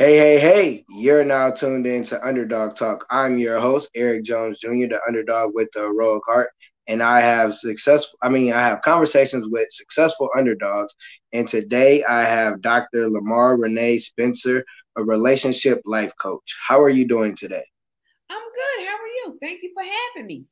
Hey, hey, hey, you're now tuned in to Underdog Talk. I'm your host, Eric Jones Jr., the underdog with the heroic heart. And I have successful, I mean, I have conversations with successful underdogs. And today I have Dr. Lamarr Renee Spencer, a relationship life coach. How are you doing today? I'm good. How are you? Thank you for having me.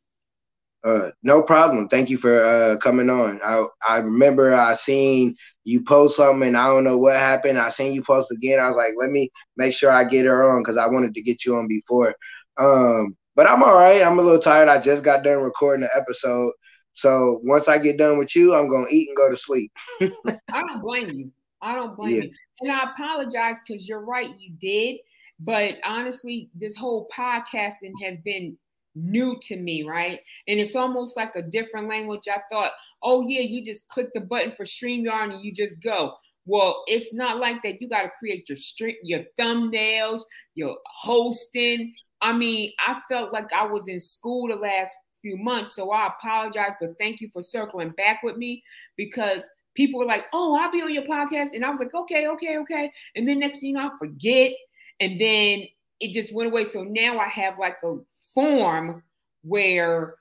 Uh, no problem. Thank you for uh, coming on. I I remember I seen you post something and I don't know what happened. I seen you post again. I was like, let me make sure I get her on because I wanted to get you on before. Um, but I'm all right. I'm a little tired. I just got done recording the episode. So once I get done with you, I'm gonna eat and go to sleep. I don't blame you. I don't blame yeah. you. And I apologize because you're right, you did. But honestly, this whole podcasting has been new to me, right? And it's almost like a different language. I thought, oh yeah, you just click the button for StreamYard and you just go. Well, it's not like that. You got to create your stream, your thumbnails, your hosting. I mean, I felt like I was in school the last few months, so I apologize, but thank you for circling back with me because people were like, "Oh, I'll be on your podcast," and I was like, "Okay, okay, okay," and then next thing you know, I forget, and then it just went away. So now I have like a form where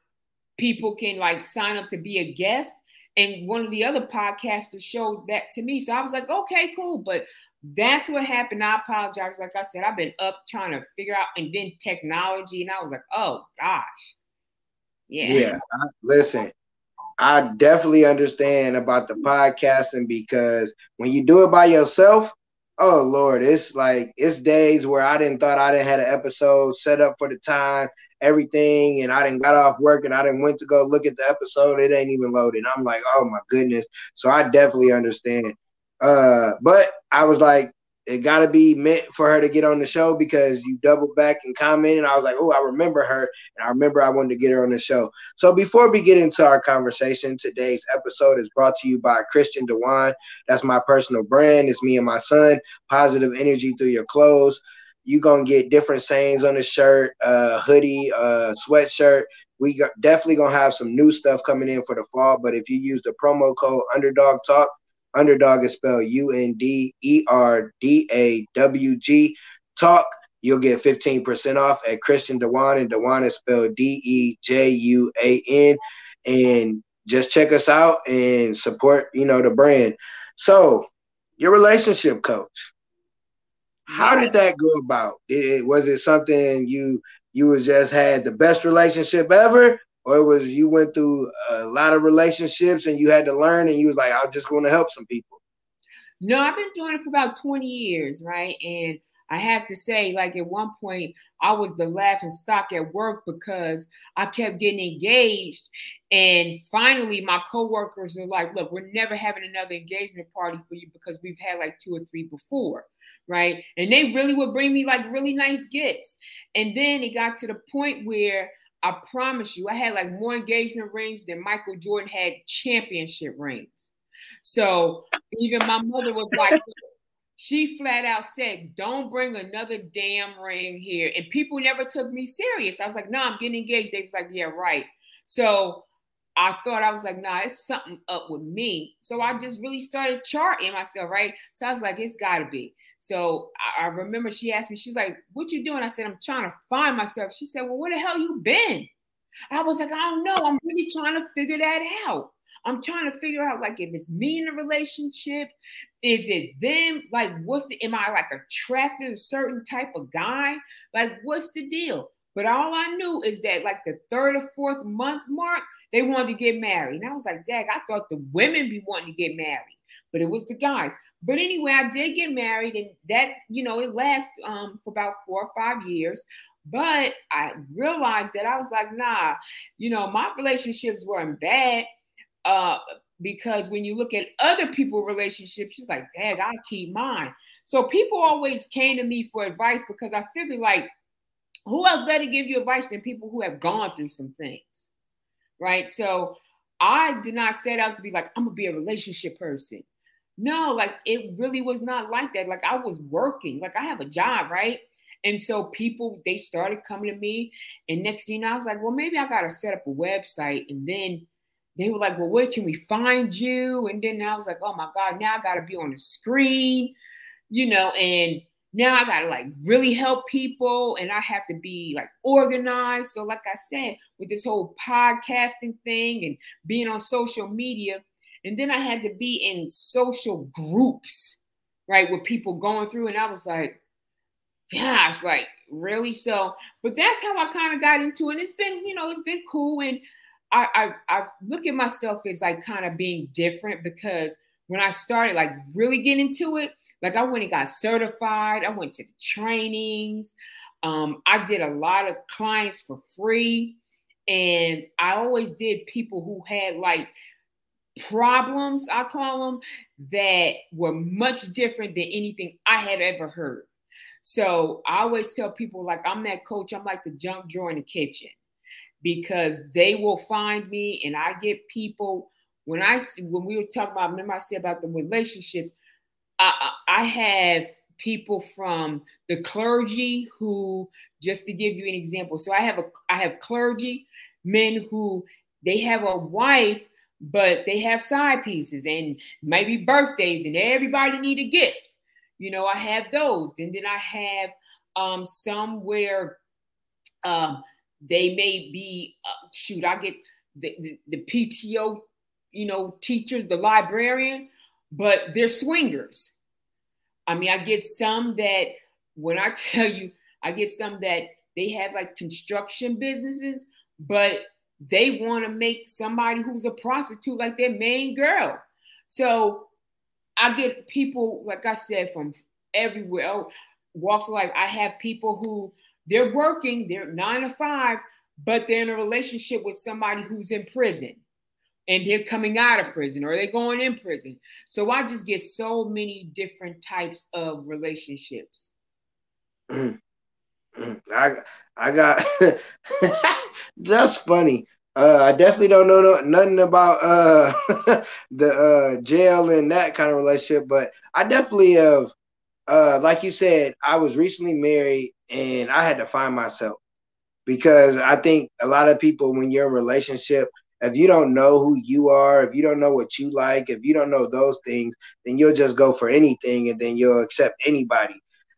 people can like sign up to be a guest. And one of the other podcasters showed that to me. So I was like, okay, cool. But that's what happened. I apologize. Like I said, I've been up trying to figure out, and then technology, and I was like, oh gosh. Yeah. Yeah. Listen, I definitely understand about the podcasting because when you do it by yourself, oh Lord, it's like it's days where I didn't thought I didn't had an episode set up for the time, everything, and I didn't got off work and I didn't went to go look at the episode. It ain't even loaded. I'm like, oh my goodness. So I definitely understand. Uh, but I was like, it got to be meant for her to get on the show because you doubled back and commented. I was like, oh, I remember her, and I remember I wanted to get her on the show. So before we get into our conversation, today's episode is brought to you by Christian DeJuan. That's my personal brand. It's me and my son. Positive energy through your clothes. You gonna get different sayings on the shirt, uh, hoodie, uh, sweatshirt. We got, definitely gonna have some new stuff coming in for the fall. But if you use the promo code Underdog Talk Underdog is spelled U N D E R D A W G. Talk. You'll get 15% off at Christian DeJuan, and DeJuan is spelled D E J U A N. And just check us out and support, you know, the brand. So, your relationship coach. How did that go about? It, was it something you you was just had the best relationship ever, or was you went through a lot of relationships and you had to learn and you was like i'm just going to help some people no i've been doing it for about 20 years right? And i have to say like at one point i was the laughing stock at work because i kept getting engaged. And finally my coworkers are like look we're never having another engagement party for you because we've had like two or three before right and they really would bring me like really nice gifts and then it got to the point where I promise you, I had like more engagement rings than Michael Jordan had championship rings. So even my mother was like, she flat out said, Don't bring another damn ring here. And people never took me serious. I was like, No, I'm getting engaged. They was like, Yeah, right. So I thought I was like, nah, it's something up with me. So I just really started charting myself, right? So I was like, it's gotta be. So I, remember she asked me, she's like, "What you doing?" I said, "I'm trying to find myself." She said, "Well, where the hell you been?" I was like, "I don't know. I'm really trying to figure that out. I'm trying to figure out like if it's me in a relationship, is it them? Like, what's the? Am I like attracted to a certain type of guy? Like, what's the deal?" But all I knew is that like the third or fourth month mark, they wanted to get married. And I was like, Dag, I thought the women be wanting to get married, but it was the guys. But anyway, I did get married, and that you know it lasts um, for about four or five years. But I realized that I was like, nah, you know, my relationships weren't bad. Uh, because when you look at other people' relationships, she's like, Dad, I keep mine. So people always came to me for advice because I figured like, who else better give you advice than people who have gone through some things, right? So I did not set out to be like, I'm gonna be a relationship person. No, like it really was not like that. Like I was working, like I have a job, right? And so people they started coming to me, and next thing I was like, well, maybe I gotta set up a website. And then they were like, well, where can we find you? And then I was like, oh my God, now I gotta be on the screen, you know, and now I gotta like really help people and I have to be like organized. So, like I said, with this whole podcasting thing and being on social media, and then I had to be in social groups, right, with people going through, and I was like, gosh, like really? So, but that's how I kind of got into it. And it's been, you know, it's been cool. And I, I, I look at myself as like kind of being different because when I started like really getting into it, like I went and got certified. I went to the trainings. Um, I did a lot of clients for free. And I always did people who had like problems, I call them, that were much different than anything I had ever heard. So I always tell people, like, I'm that coach, I'm like the junk drawer in the kitchen because they will find me and I get people. When I when we were talking about, remember I said about the relationship, I, I have people from the clergy who, just to give you an example, so I have a I have clergy men who they have a wife, but they have side pieces and maybe birthdays, and everybody need a gift. You know, I have those, and then I have um, some where um, they may be uh, shoot. I get the, the, the PTO, you know, teachers, the librarian, but they're swingers. I mean, I get some that when I tell you, I get some that they have like construction businesses, but they want to make somebody who's a prostitute like their main girl. So I get people, like I said, from everywhere, oh, walks of life. I have people who they're working, they're nine to five, but they're in a relationship with somebody who's in prison and they're coming out of prison or they're going in prison. So I just get so many different types of relationships. I I got that's funny. Uh, I definitely don't know no, nothing about uh, the uh, jail and that kind of relationship, but I definitely have, uh, like you said, I was recently married and I had to find myself because I think a lot of people, when you're in a relationship, if you don't know who you are, if you don't know what you like, if you don't know those things, then you'll just go for anything and then you'll accept anybody.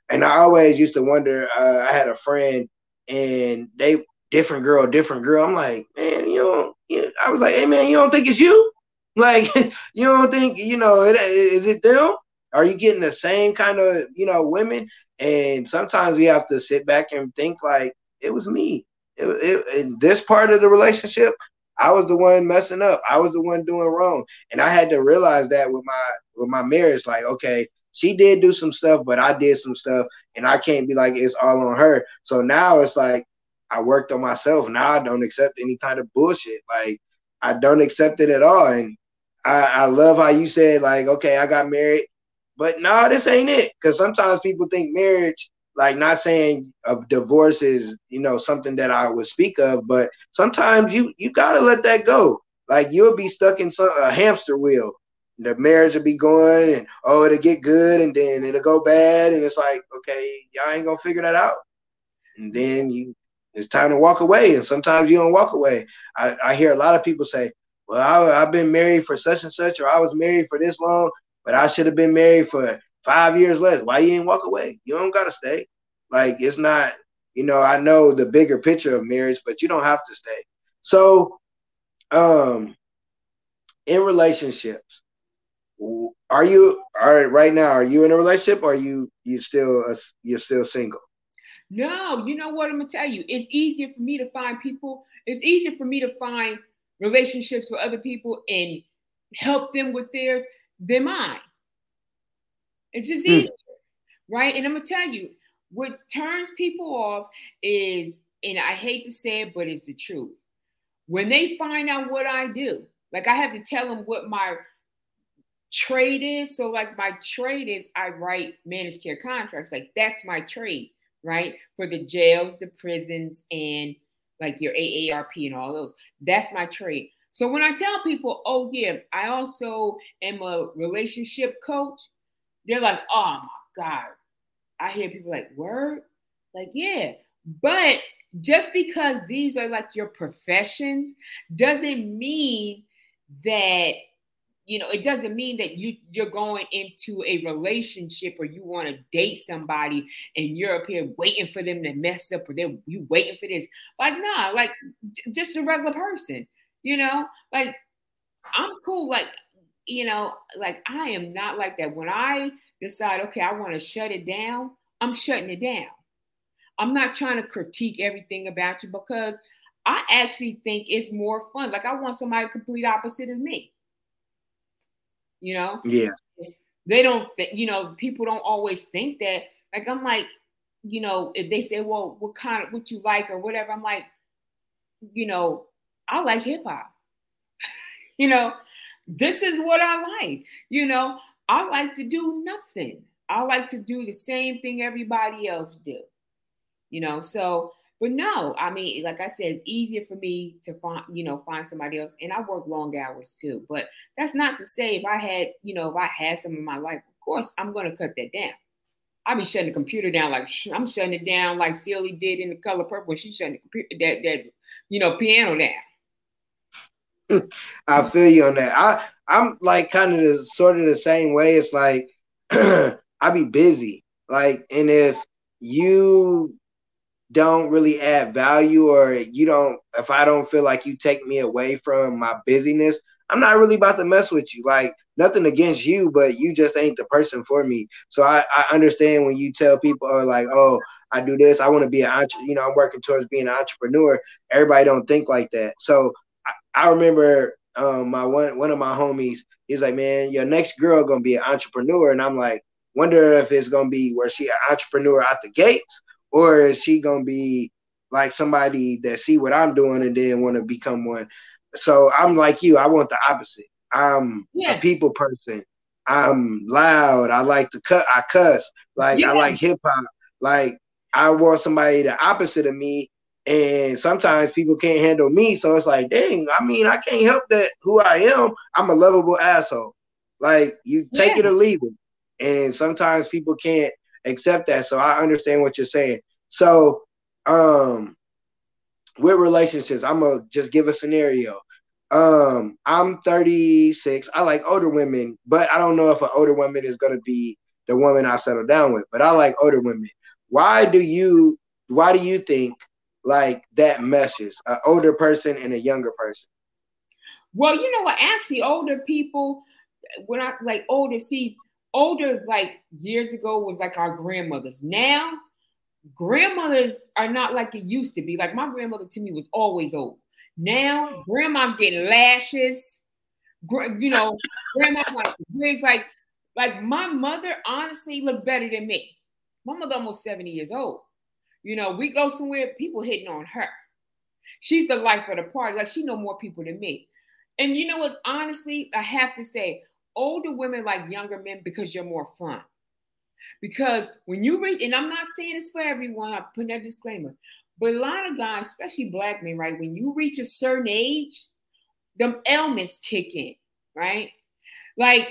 And I always used to wonder. Uh, I had a friend, and they different girl, different girl. I'm like, man, you know, I was like, hey man, you don't think it's you? Like, you don't think you know? It, is it them? Are you getting the same kind of you know women? And sometimes we have to sit back and think like it was me. It, it, in this part of the relationship, I was the one messing up. I was the one doing wrong, and I had to realize that with my with my marriage. Like, okay, she did do some stuff, but I did some stuff, and I can't be like it's all on her. So now it's like I worked on myself. Now I don't accept any kind of bullshit. Like I don't accept it at all. And I, I love how you said like, okay, I got married, but no, this ain't it. Because sometimes people think marriage like not saying of divorce is you know something that I would speak of, but sometimes you you gotta let that go. Like you'll be stuck in some a hamster wheel. The marriage will be going, and oh, it'll get good, and then it'll go bad, and it's like, okay, y'all ain't gonna figure that out. And then you, it's time to walk away, and sometimes you don't walk away. I, I hear a lot of people say, "Well, I, I've been married for such and such, or I was married for this long, but I should have been married for five years less. Why you ain't walk away? You don't gotta stay. Like it's not, you know, I know the bigger picture of marriage, but you don't have to stay. So, um, in relationships, are you all right now? Are you in a relationship? Or are you you still you're still single? No, you know what I'm gonna tell you. It's easier for me to find people. It's easier for me to find relationships with other people and help them with theirs than mine. It's just hmm. easier, right? And I'm gonna tell you, what turns people off is, and I hate to say it, but it's the truth. When they find out what I do, like I have to tell them what my trade is. So, like my trade is I write managed care contracts. Like that's my trade, right? For the jails, the prisons, and like your AARP and all those. That's my trade. So when I tell people, oh yeah, I also am a relationship coach, they're like, oh my God. I hear people like, word? Like, yeah. But just because these are like your professions doesn't mean that you know, it doesn't mean that you you're going into a relationship or you want to date somebody and you're up here waiting for them to mess up or they're you waiting for this. Like, nah, like just a regular person, you know, like I'm cool. Like, you know, like I am not like that. When I decide, okay, I want to shut it down, I'm shutting it down. I'm not trying to critique everything about you because I actually think it's more fun. Like I want somebody complete opposite of me. You know? Yeah. They don't, you know, people don't always think that. Like, I'm like, you know, if they say, well, what kind of, what you like or whatever, I'm like, you know, I like hip hop. you know, this is what I like. You know, I like to do nothing. I like to do the same thing everybody else do. You know, so but no, I mean, like I said, it's easier for me to find, you know, find somebody else. And I work long hours too. But that's not to say if I had, you know, if I had some in my life, of course, I'm going to cut that down. I'll be shutting the computer down like I'm shutting it down like Celie did in the color purple. She's shutting the computer that that you know piano down. I feel you on that. I I'm like kind of the sort of the same way. It's like I be busy. Like, and if you don't really add value or you don't if I don't feel like you take me away from my busyness, I'm not really about to mess with you. Like nothing against you, but you just ain't the person for me. So I, I understand when you tell people are like, oh, I do this, I want to be an entre- you know, I'm working towards being an entrepreneur. Everybody don't think like that. So I, I remember um my one one of my homies, he was like, Man, your next girl gonna be an entrepreneur. And I'm like, wonder if it's gonna be where she an entrepreneur out the gates or is she gonna be like somebody that see what I'm doing and then want to become one? So I'm like you. I want the opposite. I'm yeah. a people person. I'm loud. I like to cut. I cuss. Like yeah. I like hip hop. Like I want somebody the opposite of me. And sometimes people can't handle me. So it's like, dang, I mean, I can't help that who I am. I'm a lovable asshole. Like you take yeah. it or leave it. And sometimes people can't accept that. So I understand what you're saying. So, um, with relationships, I'm gonna just give a scenario. Um, I'm 36. I like older women, but I don't know if an older woman is gonna be the woman I settle down with. But I like older women. Why do you? Why do you think like that meshes an older person and a younger person? Well, you know what? Actually, older people, when I like older, see, older like years ago was like our grandmothers. Now, grandmothers are not like it used to be. Like my grandmother to me was always old. Now, grandma getting lashes. You know, grandma like wigs. Like, like my mother honestly looked better than me. My mother almost 70 years old. You know, we go somewhere, people hitting on her. She's the life of the party. Like she know more people than me. And you know what? Honestly, I have to say, older women like younger men because you're more fun. Because when you read, and I'm not saying this for everyone, I put that disclaimer, but a lot of guys, especially black men, right, when you reach a certain age, them ailments kick in, right? Like,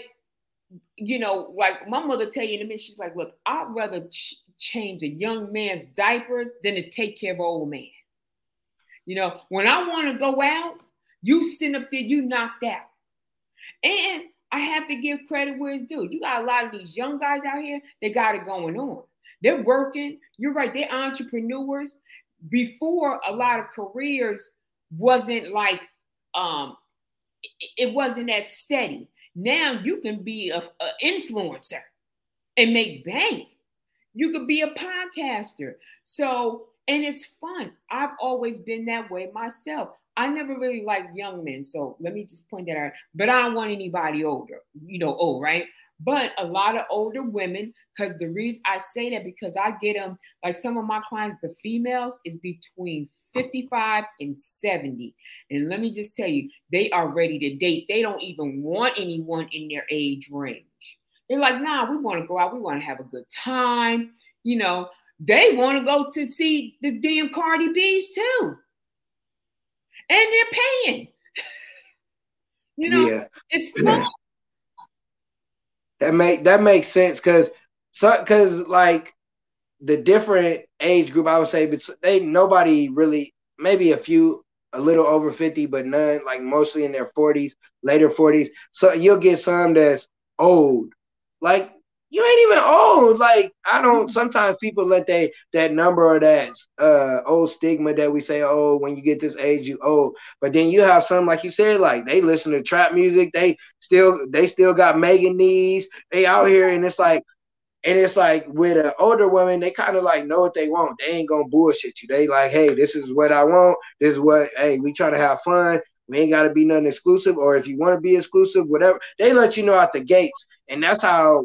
you know, like my mother tell you in a minute, she's like, look, I'd rather ch- change a young man's diapers than to take care of an old man. You know, when I want to go out, you sit up there, you knocked out. And I have to give credit where it's due. You got a lot of these young guys out here, they got it going on. They're working. You're right, they're entrepreneurs. Before a lot of careers wasn't like um it wasn't as steady. Now you can be a, a influencer and make bank. You could be a podcaster. So, and it's fun. I've always been that way myself. I never really liked young men, so let me just point that out. But I don't want anybody older, you know, old, right? But a lot of older women, because the reason I say that because I get them, like some of my clients, the females is between 55 and 70. And let me just tell you, they are ready to date. They don't even want anyone in their age range. They're like, nah, we want to go out, we want to have a good time. You know, they want to go to see the damn Cardi B's too and they're paying. you know, yeah. it's fun. That make that makes sense because so because like the different age group, I would say, but they nobody really, maybe a few a little over 50, but none like mostly in their 40s, later 40s. So you'll get some that's old. Like you ain't even old. Like I don't. Mm-hmm. Sometimes people let they that number or that uh old stigma that we say, oh, when you get this age, you old. But then you have some like you said, like they listen to trap music. They still they still got Megan knees. They out here, and it's like, and it's like with an older woman, they kind of like know what they want. They ain't gonna bullshit you. They like, hey, this is what I want. This is what. Hey, we try to have fun. We ain't got to be nothing exclusive, or if you want to be exclusive, whatever. They let you know at the gates, and that's how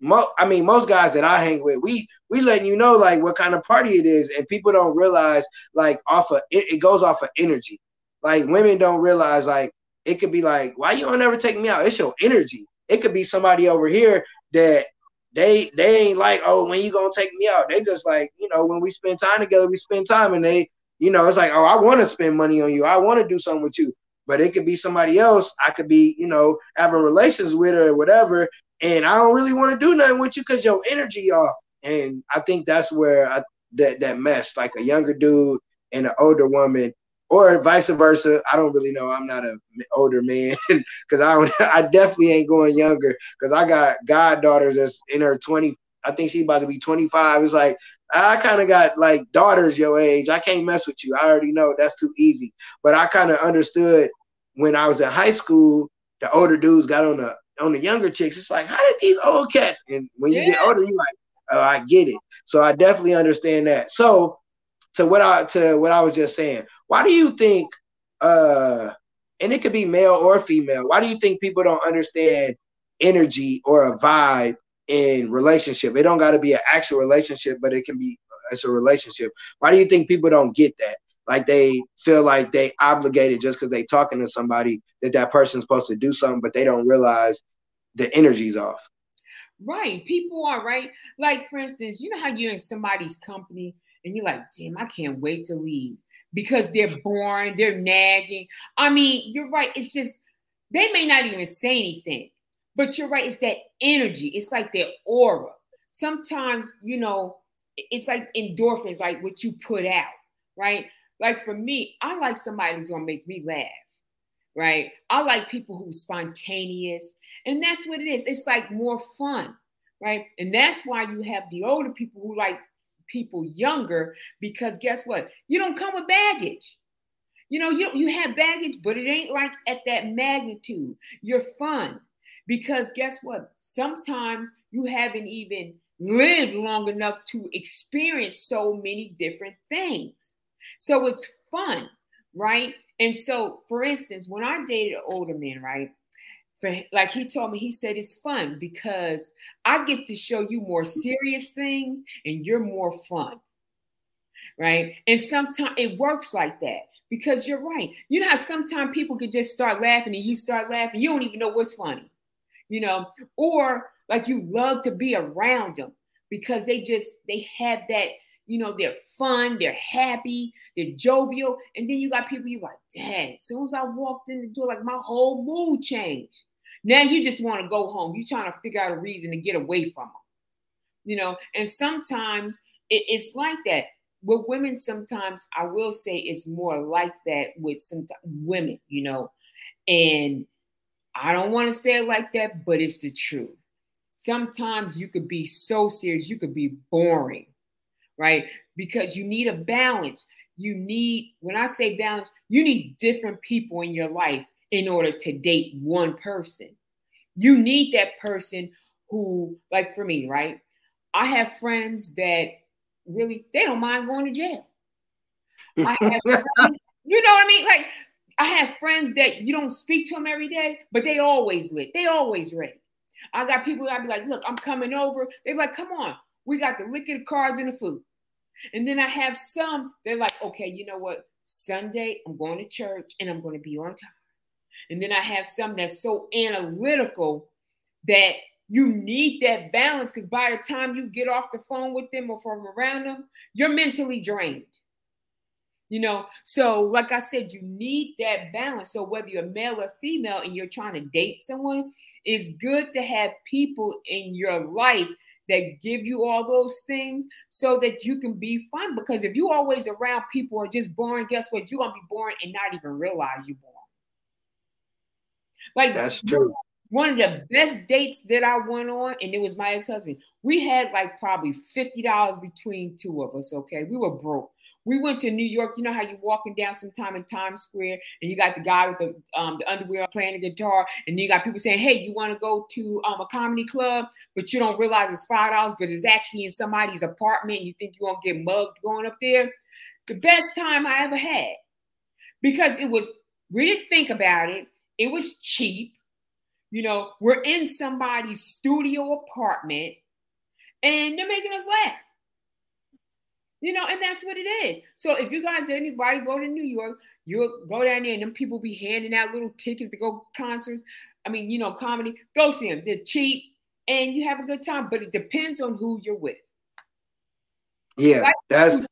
mo- I mean, most guys that I hang with, we we letting you know like what kind of party it is, and people don't realize like off of it, it goes off of energy. Like women don't realize like it could be like, why you don't ever take me out? It's your energy. It could be somebody over here that they they ain't like, oh, when you gonna take me out? They just like, you know, when we spend time together, we spend time, and they, you know, it's like, oh, I want to spend money on you. I want to do something with you. But it could be somebody else. I could be, you know, having relations with or whatever, and I don't really want to do nothing with you because your energy off. And I think that's where I, that that mess, like a younger dude and an older woman, or vice versa. I don't really know. I'm not an older man because I don't, I definitely ain't going younger because I got goddaughters that's in her 20. I think she's about to be 25. It's like I kind of got like daughters your age. I can't mess with you. I already know that's too easy. But I kind of understood when I was in high school, the older dudes got on the on the younger chicks, it's like, how did these old cats? And when you yeah. get older, you're like, oh, I get it. So I definitely understand that. So to what I to what I was just saying, why do you think uh and it could be male or female, why do you think people don't understand energy or a vibe in relationship? It don't gotta be an actual relationship, but it can be it's a relationship. Why do you think people don't get that? Like they feel like they obligated just because they talking to somebody that that person's supposed to do something, but they don't realize the energy's off. Right. People are right. Like, for instance, you know how you're in somebody's company and you're like, damn, I can't wait to leave because they're boring, they're nagging. I mean, you're right. It's just, they may not even say anything, but you're right. It's that energy. It's like their aura. Sometimes, you know, it's like endorphins, like what you put out, right? Like for me, I like somebody who's gonna make me laugh right? I like people who spontaneous, and that's what it is. It's like more fun, right? And that's why you have the older people who like people younger because guess what? You don't come with baggage. You know, you you have baggage, but it ain't like at that magnitude. You're fun because guess what? Sometimes you haven't even lived long enough to experience so many different things. So it's fun, right? And so, for instance, when I dated older men, right? For, like he told me, he said it's fun because I get to show you more serious things and you're more fun. Right. And sometimes it works like that because you're right. You know how sometimes people could just start laughing and you start laughing, you don't even know what's funny, you know, or like you love to be around them because they just they have that you know, they're fun, they're happy, they're jovial. And then you got people you like, dang, as soon as I walked in the door, like my whole mood changed. Now you just want to go home. You're trying to figure out a reason to get away from them. You know, and sometimes it, it's like that. With women, sometimes I will say it's more like that with some women, you know. And I don't want to say it like that, but it's the truth. Sometimes you could be so serious, you could be boring right? Because you need a balance. You need, when I say balance, you need different people in your life in order to date one person. You need that person who, like for me, right? I have friends that really they don't mind going to jail. I have friends, you know what I mean? Like I have friends that you don't speak to them every day, but they always lit. They always ready. I got people that I be like, look, I'm coming over. They be like, come on, we got the liquor, the cards, and the food. And then I have some, they're like, okay, you know what? Sunday, I'm going to church and I'm going to be on time. And then I have some that's so analytical that you need that balance because by the time you get off the phone with them or from around them, you're mentally drained. You know, so like I said, you need that balance. So whether you're male or female and you're trying to date someone, it's good to have people in your life that give you all those things so that you can be fun. Because if you always around people are just boring, guess what? You're gonna be boring and not even realize you're boring. Like that's true. One of the best dates that I went on, and it was my ex-husband. We had like probably $50 between two of us. Okay. We were broke. We went to New York. You know how you're walking down sometime in Times Square, and you got the guy with the um, the underwear playing the guitar, and you got people saying, "Hey, you want to go to um, a comedy club?" But you don't realize it's five dollars, but it's actually in somebody's apartment. You think you're gonna get mugged going up there. The best time I ever had because it was. We didn't think about it. It was cheap. You know, we're in somebody's studio apartment, and they're making us laugh. You know, and that's what it is. So if you guys, anybody go to New York, you'll go down there and them people be handing out little tickets to go concerts. I mean, you know, comedy, go see them. They're cheap and you have a good time, but it depends on who you're with. Yeah, like, that's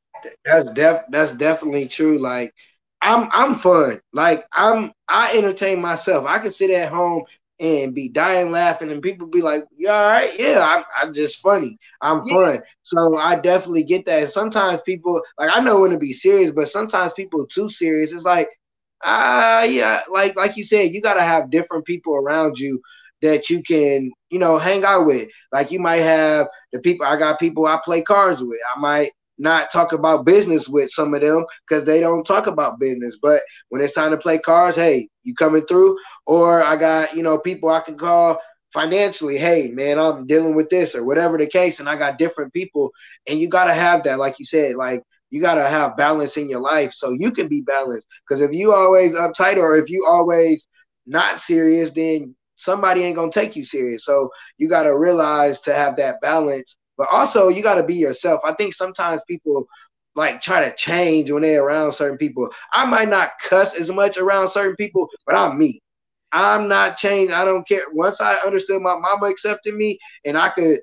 that's def that's definitely true. Like I'm I'm fun. Like I'm I entertain myself. I can sit at home and be dying laughing, and people be like, "You all right? Yeah, I'm, I'm just funny. I'm yeah. fun." So I definitely get that. Sometimes people like I know when to be serious, but sometimes people too serious. It's like, ah, uh, yeah, like like you said, you gotta have different people around you that you can, you know, hang out with. Like you might have the people I got people I play cards with. I might not talk about business with some of them because they don't talk about business. But when it's time to play cards, hey, you coming through? Or I got, you know, people I can call financially, hey, man, I'm dealing with this or whatever the case. And I got different people. And you got to have that, like you said, like you got to have balance in your life so you can be balanced. Because if you always uptight or if you always not serious, then somebody ain't to take you serious. So you got to realize to have that balance but also, you got to be yourself. I think sometimes people like try to change when they're around certain people. I might not cuss as much around certain people, but I'm me. I'm not changed. I don't care. Once I understood my mama accepted me and I could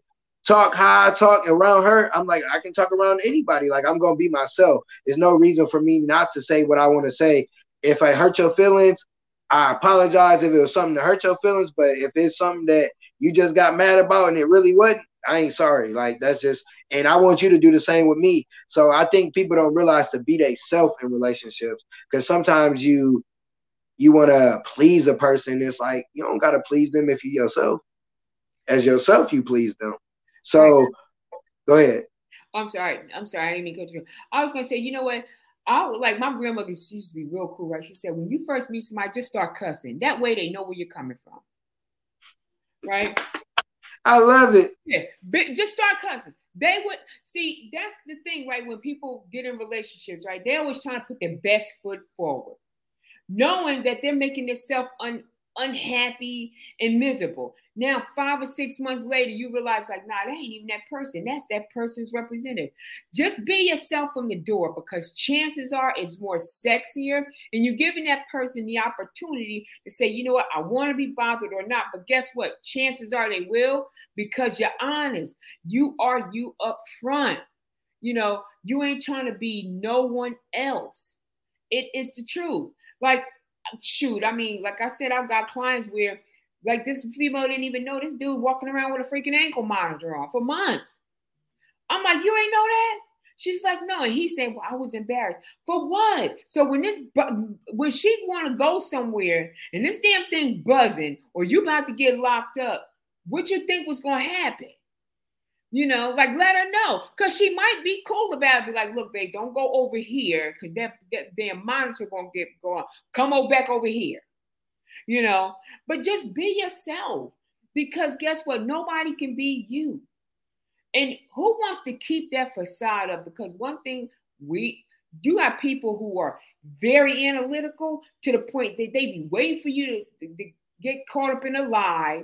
talk how I talk around her, I'm like, I can talk around anybody. Like, I'm going to be myself. There's no reason for me not to say what I want to say. If I hurt your feelings, I apologize if it was something to hurt your feelings. But if it's something that you just got mad about and it really wasn't, I ain't sorry. Like that's just, and I want you to do the same with me. So I think people don't realize to be they self in relationships because sometimes you you want to please a person. It's like you don't gotta please them if you yourself. As yourself, you please them. So go ahead. Oh, I'm sorry. I'm sorry. I didn't mean to you. I was gonna say, you know what? I like my grandmother she used to be real cool, right? She said, when you first meet somebody, just start cussing. That way they know where you're coming from. Right? I love it. Yeah, just start cussing. They would see that's the thing, right? When people get in relationships, right? They're always trying to put their best foot forward, knowing that they're making themselves un, unhappy and miserable. Now, five or six months later, you realize, like, nah, that ain't even that person. That's that person's representative. Just be yourself from the door because chances are it's more sexier. And you're giving that person the opportunity to say, you know what, I want to be bothered or not. But guess what? Chances are they will because you're honest. You are you up front. You know, you ain't trying to be no one else. It is the truth. Like, shoot, I mean, like I said, I've got clients where like this female didn't even know this dude walking around with a freaking ankle monitor on for months. I'm like, you ain't know that? She's like, no. And he said, well, I was embarrassed. For what? So when this, when she want to go somewhere and this damn thing buzzing, or you about to get locked up, what you think was going to happen? You know, like let her know, cause she might be cool about it. Be like, look, babe, don't go over here, cause that that damn monitor gonna get going. Come on back over here you know, but just be yourself because guess what? Nobody can be you. And who wants to keep that facade up? Because one thing we you got people who are very analytical to the point that they be waiting for you to, to, to get caught up in a lie,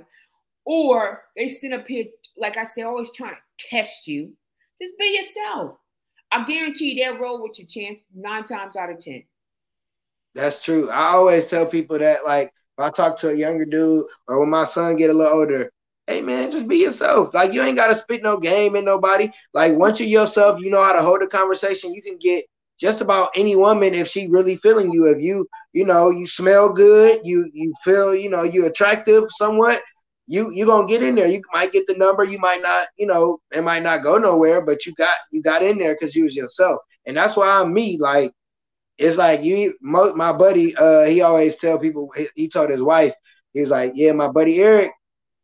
or they sit up here, like I said, always trying to test you. Just be yourself. I guarantee you they'll roll with your chance nine times out of ten. That's true. I always tell people that like if I talk to a younger dude or when my son get a little older, hey man, just be yourself. Like you ain't gotta spit no game in nobody. Like once you're yourself, you know how to hold a conversation. You can get just about any woman if she really feeling you. If you, you know, you smell good, you you feel, you know, you attractive somewhat. You you gonna get in there. You might get the number, you might not, you know, it might not go nowhere, but you got you got in there because you was yourself. And that's why I'm me. Like it's like you my buddy, uh, he always tell people he, he told his wife, he was like, Yeah, my buddy Eric,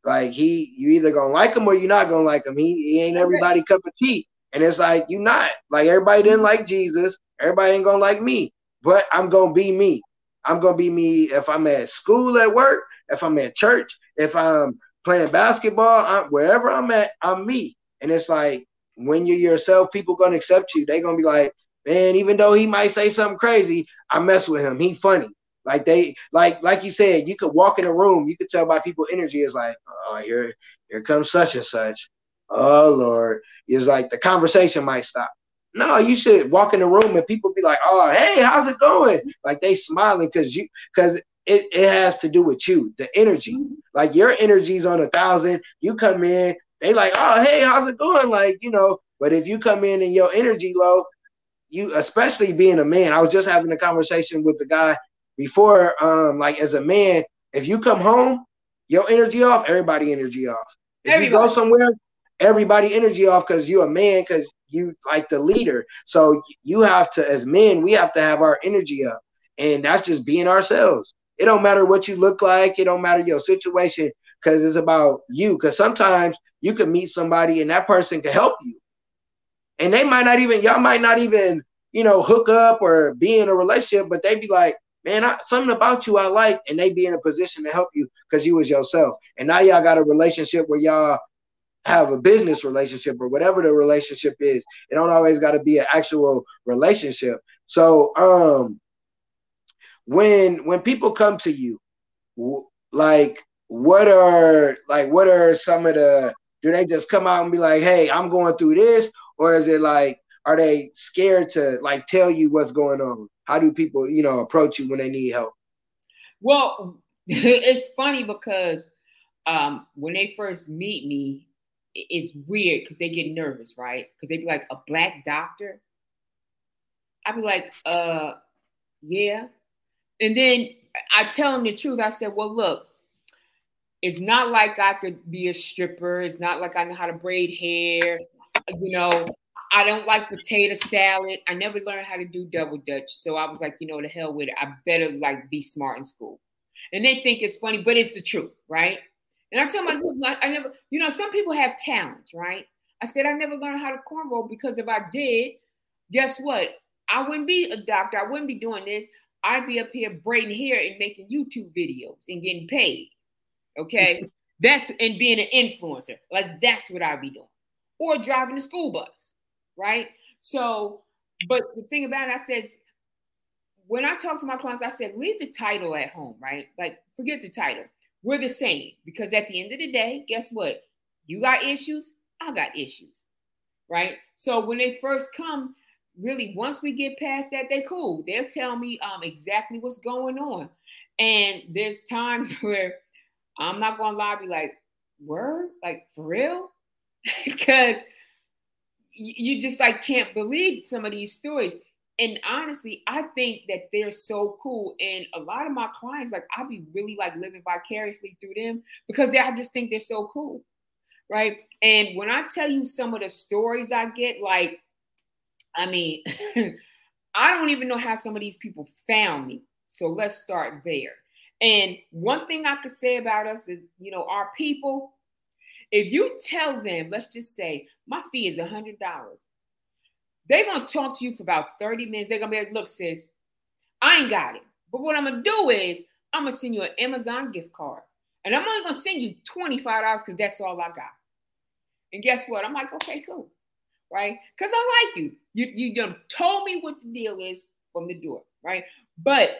like he you either gonna like him or you're not gonna like him. He, he ain't everybody cup of tea. And it's like you not. Like everybody didn't like Jesus, everybody ain't gonna like me. But I'm gonna be me. I'm gonna be me if I'm at school at work, if I'm at church, if I'm playing basketball, I'm, wherever I'm at, I'm me. And it's like when you're yourself, people gonna accept you. They gonna be like, man, even though he might say something crazy, I mess with him. He funny. Like they like like you said, you could walk in a room, you could tell by people energy is like, oh, here here comes such and such. Oh Lord. It's like the conversation might stop. No, you should walk in the room and people be like, oh, hey, how's it going? Like they smiling because you because it, it has to do with you, the energy. Like your energy's on a thousand, you come in, they like, oh, hey, how's it going? Like, you know, but if you come in and your energy low, you especially being a man, I was just having a conversation with the guy before, um, like as a man, if you come home, your energy off, everybody energy off. If everybody. you go somewhere, everybody energy off because you're a man, because you like the leader. So you have to, as men, we have to have our energy up. And that's just being ourselves. It don't matter what you look like, it don't matter your situation, because it's about you. Because sometimes you can meet somebody and that person can help you. And they might not even, y'all might not even, you know, hook up or be in a relationship, but they be like, man, I, something about you I like, and they be in a position to help you because you was yourself. And now y'all got a relationship where y'all have a business relationship or whatever the relationship is. It don't always got to be an actual relationship. So, um, when when people come to you, like what are like what are some of the do they just come out and be like, hey, I'm going through this, or is it like are they scared to like tell you what's going on? How do people, you know, approach you when they need help? Well, it's funny because um, when they first meet me, it's weird because they get nervous, right? Because they be like, a black doctor. I'd be like, uh, yeah. And then I tell them the truth. I said, well, look, it's not like I could be a stripper. It's not like I know how to braid hair. You know, I don't like potato salad. I never learned how to do double dutch. So I was like, you know, the hell with it. I better like be smart in school. And they think it's funny, but it's the truth, right? And I tell my like, I never, you know, some people have talents, right? I said I never learned how to cornrow because if I did, guess what? I wouldn't be a doctor. I wouldn't be doing this. I'd be up here braiding hair and making YouTube videos and getting paid. Okay. that's and being an influencer. Like that's what I'd be doing. Or driving the school bus. Right. So, but the thing about it, I said, when I talk to my clients, I said, leave the title at home, right? Like, forget the title. We're the same because at the end of the day, guess what? You got issues, I got issues, right? So when they first come, really, once we get past that, they cool. They'll tell me um, exactly what's going on. And there's times where I'm not gonna lie, be like, word, like for real, because you just like can't believe some of these stories and honestly, I think that they're so cool. And a lot of my clients, like, I'll be really like living vicariously through them because they, I just think they're so cool. Right. And when I tell you some of the stories I get, like, I mean, I don't even know how some of these people found me. So let's start there. And one thing I could say about us is, you know, our people, if you tell them, let's just say, my fee is a $100 they're gonna talk to you for about 30 minutes. They're gonna be like, look, sis, I ain't got it. But what I'm gonna do is I'm gonna send you an Amazon gift card. And I'm only gonna send you $25 because that's all I got. And guess what? I'm like, okay, cool. Right? Because I like you. You you done told me what the deal is from the door, right? But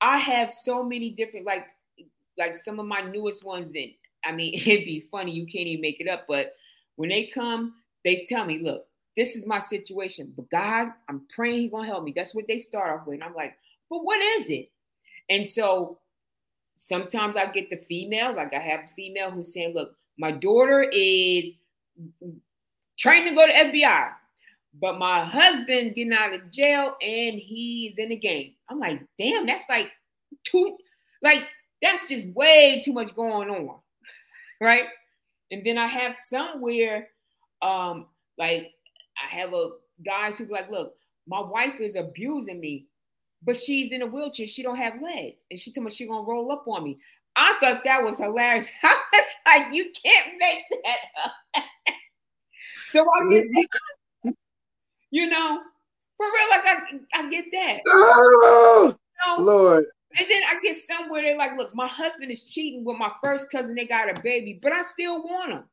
I have so many different, like, like some of my newest ones that I mean, it'd be funny, you can't even make it up. But when they come, they tell me, look, this is my situation. But God, I'm praying He's gonna help me. That's what they start off with. And I'm like, but what is it? And so sometimes I get the female, like I have a female who's saying, look, my daughter is trying to go to FBI, but my husband getting out of jail and he's in the game. I'm like, damn, that's like too like that's just way too much going on. right? And then I have somewhere, um, like I have a guys who be like, look, my wife is abusing me, but she's in a wheelchair. She don't have legs, and she told me she gonna roll up on me. I thought that was hilarious. I was like, you can't make that up. so I get that. You know, for real, like I, I get that. Oh, you know? Lord. And then I get somewhere they're like, look, my husband is cheating with my first cousin. They got a baby, but I still want him.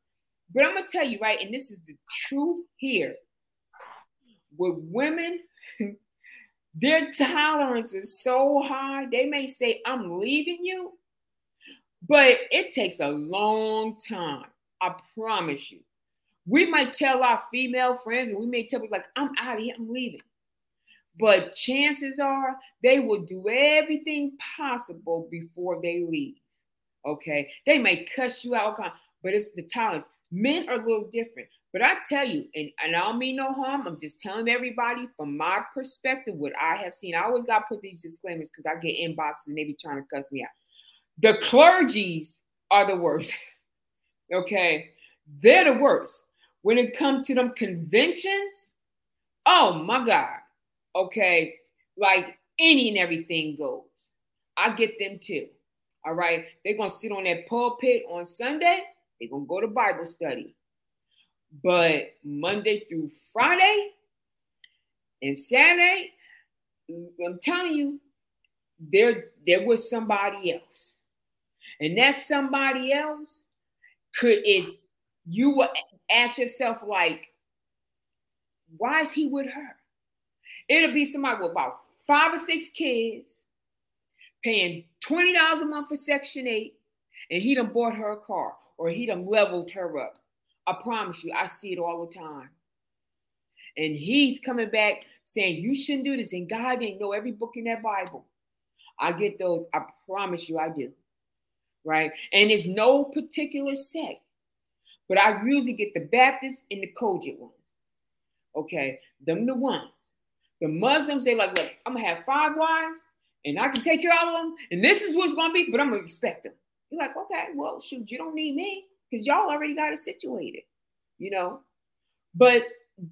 But I'm gonna tell you, right, and this is the truth here. With women, their tolerance is so high, they may say, I'm leaving you, but it takes a long time. I promise you. We might tell our female friends, and we may tell people like, I'm out of here, I'm leaving. But chances are they will do everything possible before they leave. Okay. They may cuss you out, but it's the tolerance. Men are a little different. But I tell you, and, and I don't mean no harm. I'm just telling everybody from my perspective what I have seen. I always got to put these disclaimers because I get inboxes and they be trying to cuss me out. The clergies are the worst. okay. They're the worst. When it comes to them conventions, oh my God okay, like any and everything goes. I get them too. All right. They're going to sit on that pulpit on Sunday. They're going to go to Bible study. But Monday through Friday and Saturday, I'm telling you, there, there was somebody else. And that somebody else could is you will ask yourself, like, why is he with her? It'll be somebody with about five or six kids paying $20 a month for Section 8, and he done bought her a car or he done leveled her up. I promise you, I see it all the time. And he's coming back saying, You shouldn't do this. And God didn't know every book in that Bible. I get those. I promise you, I do. Right? And it's no particular sect, but I usually get the Baptists and the COGIC ones. Okay? Them the ones the Muslims, they like, look, I'm gonna have five wives and I can take care of them, and this is what's gonna be, but I'm gonna respect them. You're like, okay, well, shoot, you don't need me because y'all already got it situated, you know. But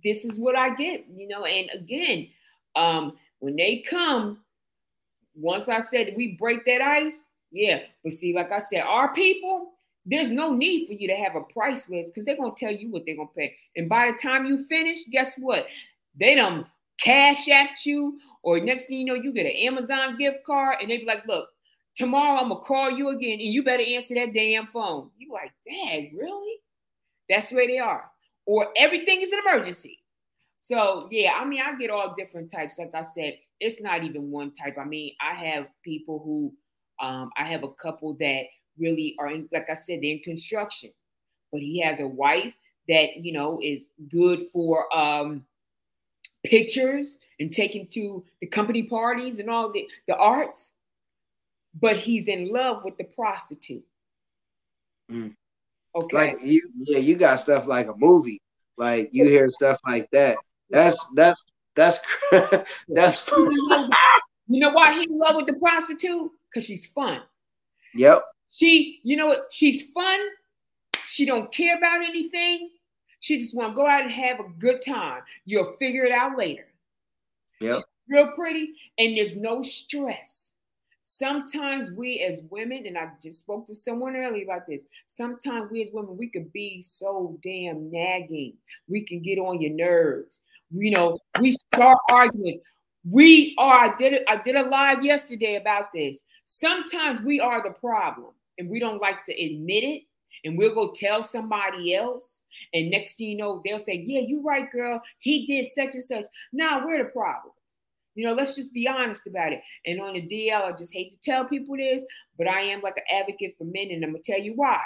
this is what I get, you know. And again, um, when they come, once I said we break that ice, yeah. But see, like I said, our people, there's no need for you to have a price list because they're gonna tell you what they're gonna pay. And by the time you finish, guess what? They don't cash at you, or next thing you know, you get an Amazon gift card, and they be like, look, tomorrow I'm gonna call you again, and you better answer that damn phone. You like, dang, really? That's where they are. Or everything is an emergency. So yeah, I mean, I get all different types. Like I said, it's not even one type. I mean, I have people who um, I have a couple that really are in, like I said, they're in construction, but he has a wife that you know is good for um pictures and taken to the company parties and all the, the arts, but he's in love with the prostitute. Mm. Okay. Like you, yeah, you got stuff like a movie. Like you hear stuff like that. That's that's that's that's. you know why he in love with the prostitute? Because she's fun. Yep. She, you know what? She's fun. She don't care about anything. She just want to go out and have a good time. You'll figure it out later. Yep. real pretty, and there's no stress. Sometimes we as women, and I just spoke to someone earlier about this. Sometimes we as women, we could be so damn nagging. We can get on your nerves. You know, we start arguments. We are. I did it. I did a live yesterday about this. Sometimes we are the problem, and we don't like to admit it and we'll go tell somebody else. And next thing you know, they'll say, Yeah, you're right, girl. He did such and such. Now we're the problem. You know, let's just be honest about it. And on the DL, I just hate to tell people this, but I am like an advocate for men, and I'm gonna tell you why.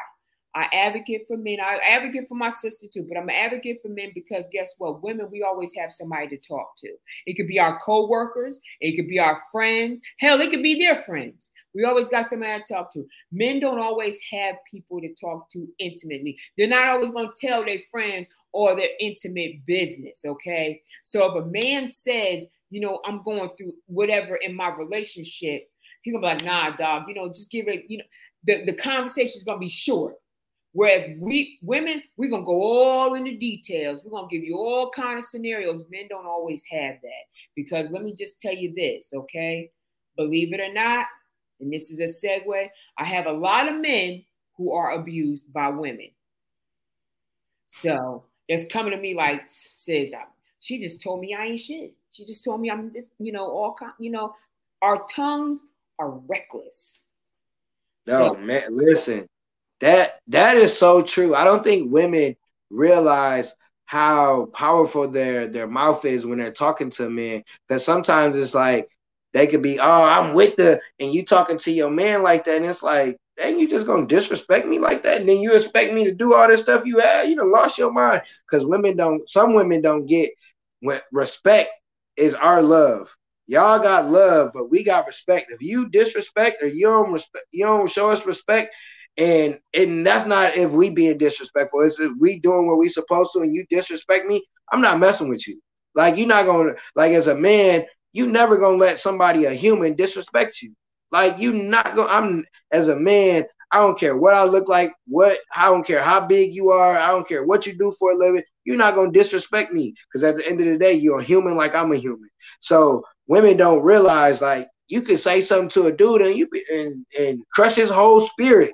I advocate for men. I advocate for my sister too, but I'm an advocate for men because guess what? Women, we always have somebody to talk to. It could be our co-workers, it could be our friends. Hell, it could be their friends. We always got somebody to talk to. Men don't always have people to talk to intimately. They're not always to tell their friends or their intimate business. Okay. So if a man says, you know, I'm going through whatever in my relationship, he's gonna be like, nah, dog, you know, just give it, you know, the, the conversation is gonna be short Whereas we women, we're gonna go all into details. We're gonna give you all kind of scenarios. Men don't always have that because let me just tell you this, okay? Believe it or not, and this is a segue. I have a lot of men who are abused by women. So it's coming to me like says she just told me I ain't shit. She just told me I'm this, you know, all kind, you know, our tongues are reckless. No, so, man, listen, that that is so true. I don't think women realize how powerful their their mouth is when they're talking to men. Because sometimes it's like they could be, oh, I'm with the, and you talking to your man like that, and it's like, dang, you just gonna disrespect me like that, and then you expect me to do all this stuff you had, you know, lost your mind. Because women don't, some women don't get respect is our love. Y'all got love, but we got respect. If you disrespect or you don't respect, you don't show us respect, and and that's not if we being disrespectful. It's if we doing what we supposed to, and you disrespect me. I'm not messing with you. Like you're not gonna like as a man, you never gonna let somebody a human disrespect you. Like you not gonna. I'm as a man. I don't care what I look like. What I don't care how big you are. I don't care what you do for a living. You're not gonna disrespect me because at the end of the day, you're a human like I'm a human. So women don't realize like you can say something to a dude and you be, and and crush his whole spirit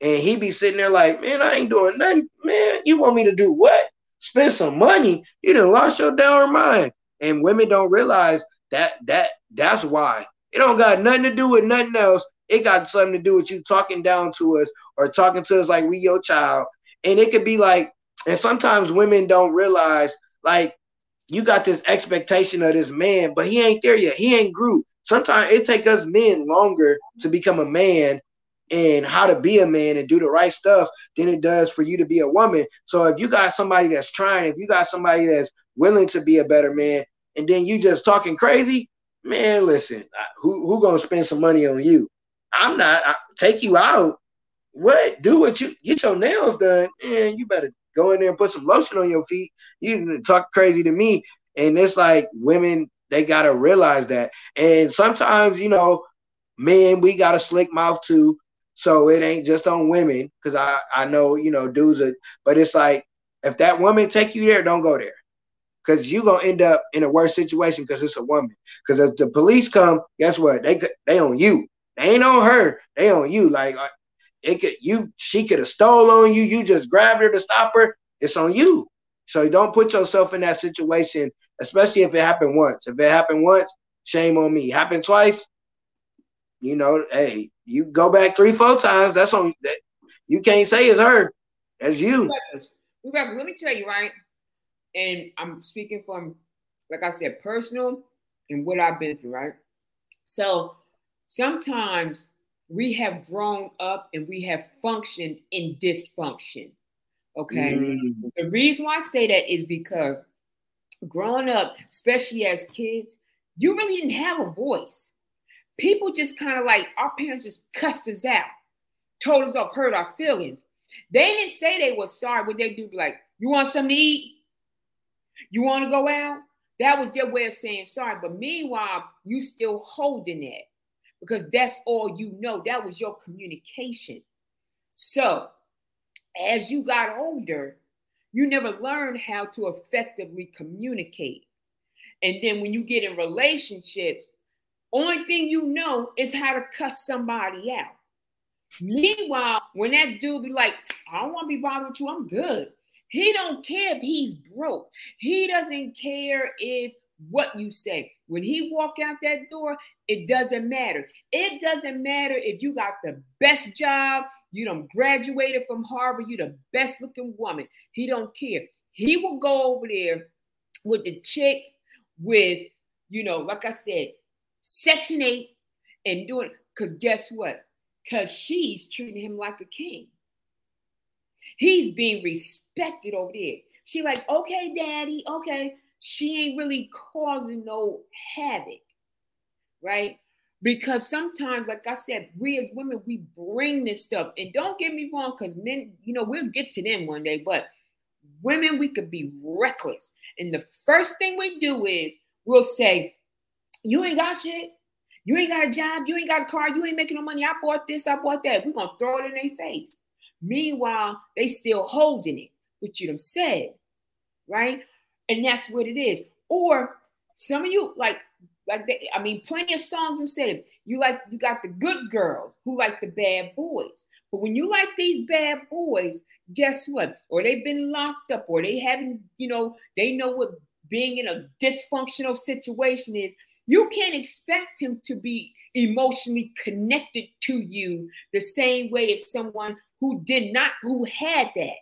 and he be sitting there like, man, I ain't doing nothing. Man, you want me to do what? Spend some money? You done lost your damn mind. And women don't realize that that that's why. It don't got nothing to do with nothing else. It got something to do with you talking down to us or talking to us like we your child. And it could be like, and sometimes women don't realize, like, you got this expectation of this man, but he ain't there yet. He ain't grew. Sometimes it take us men longer to become a man and how to be a man and do the right stuff than it does for you to be a woman. So if you got somebody that's trying, if you got somebody that's willing to be a better man, and then you just talking crazy, man, listen, who who gonna spend some money on you? I'm not. I, take you out. What? Do what you get your nails done, and you better go in there and put some lotion on your feet. You talk crazy to me, and it's like women they gotta realize that. And sometimes you know, men we got a slick mouth too. So it ain't just on women, because I, I know, you know, dudes are, but it's like if that woman take you there, don't go there. Cause you gonna end up in a worse situation because it's a woman. Because if the police come, guess what? They they on you. They ain't on her. They on you. Like it could you she could have stole on you. You just grabbed her to stop her. It's on you. So don't put yourself in that situation, especially if it happened once. If it happened once, shame on me. Happened twice, you know, hey, you go back three, four times. That's on that. You can't say it's her. That's you. Rebecca, let me tell you, right? And I'm speaking from, like I said, personal and what I've been through, right? So sometimes we have grown up and we have functioned in dysfunction. Okay. Mm. The reason why I say that is because growing up, especially as kids, you really didn't have a voice people just kind of like our parents just cussed us out, told us off, hurt our feelings. They didn't say they were sorry. What they do, be like, you want something to eat? You want to go out? That was their way of saying sorry. But meanwhile, you still holding it because that's all you know. That was your communication. So as you got older, you never learned how to effectively communicate. And then when you get in relationships, only thing you know is how to cuss somebody out. Meanwhile, when that dude be like, I don't want to be bothered with you, I'm good. He don't care if he's broke. He doesn't care if what you say. When he walk out that door, it doesn't matter. It doesn't matter if you got the best job, you don't graduated from Harvard, you the best looking woman. He don't care. He will go over there with the chick with, you know, like I said, Section 8 and doing because guess what? Because she's treating him like a king. He's being respected over there. She like, okay, daddy, okay. She ain't really causing no havoc, right? Because sometimes, like I said, we as women, we bring this stuff. And don't get me wrong, because men, you know, we'll get to them one day, but women, we could be reckless. And the first thing we do is we'll say, you ain't got shit. You ain't got a job. You ain't got a car. You ain't making no money. I bought this. I bought that. We're going to throw it in their face. Meanwhile, they still holding it, which you them said, right? And that's what it is. Or some of you like like they, I mean, plenty of songs have said it. You like you got the good girls who like the bad boys. But when you like these bad boys, guess what? Or they've been locked up, or they haven't, you know, they know what being in a dysfunctional situation is. You can't expect him to be emotionally connected to you the same way as someone who did not, who had that.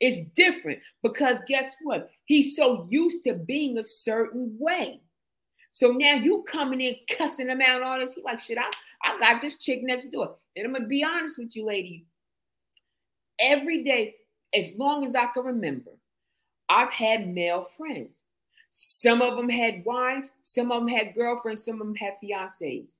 It's different because guess what? He's so used to being a certain way. So now you coming in cussing him out all this. He like, shit, I, I got this chick next door. And I'm gonna be honest with you, ladies. Every day, as long as I can remember, I've had male friends. Some of them had wives, some of them had girlfriends, some of them had fiancés.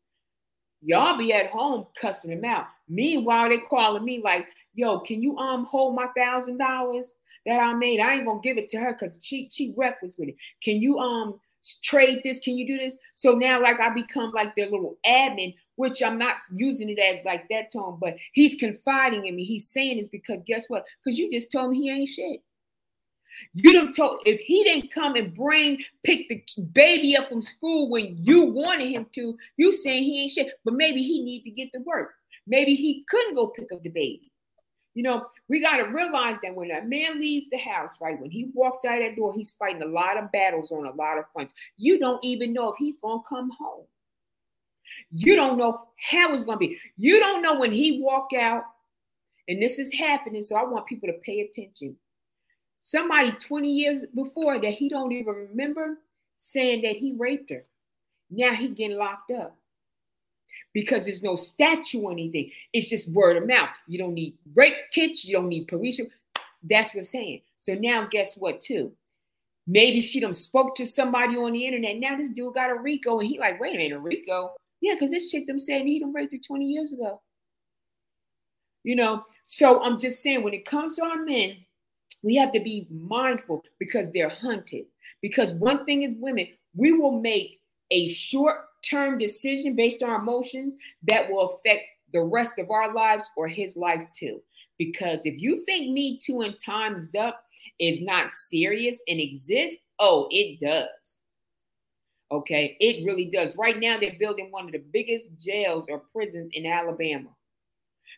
Y'all be at home cussing them out. Meanwhile, they calling me like, yo, can you um hold my thousand dollars that I made? I ain't gonna give it to her because she she reckless with it. Can you um trade this? Can you do this? So now like I become like their little admin, which I'm not using it as like that tone, but he's confiding in me. He's saying this because guess what? Because you just told me he ain't shit. You don't told if he didn't come and bring pick the baby up from school when you wanted him to, you saying he ain't shit. But maybe he need to get to work. Maybe he couldn't go pick up the baby. You know, we got to realize that when a man leaves the house, right, when he walks out that door, he's fighting a lot of battles on a lot of fronts. You don't even know if he's going to come home. You don't know how it's going to be. You don't know when he walk out, and this is happening. So I want people to pay attention somebody 20 years before that he don't even remember saying that he raped her. Now he getting locked up because there's no statue or anything. It's just word of mouth. You don't need rape kits. You don't need police. That's what I'm saying. So now guess what too? Maybe she done spoke to somebody on the internet. Now this dude got a RICO and he like, wait a minute, RICO? Yeah, because this chick them saying he done raped her 20 years ago. You know, so I'm just saying when it comes to our men, we have to be mindful because they're hunted. Because one thing is women, we will make a short term decision based on emotions that will affect the rest of our lives or his life too. Because if you think Me Too and Time's Up is not serious and exists, oh, it does. Okay, it really does. Right now, they're building one of the biggest jails or prisons in Alabama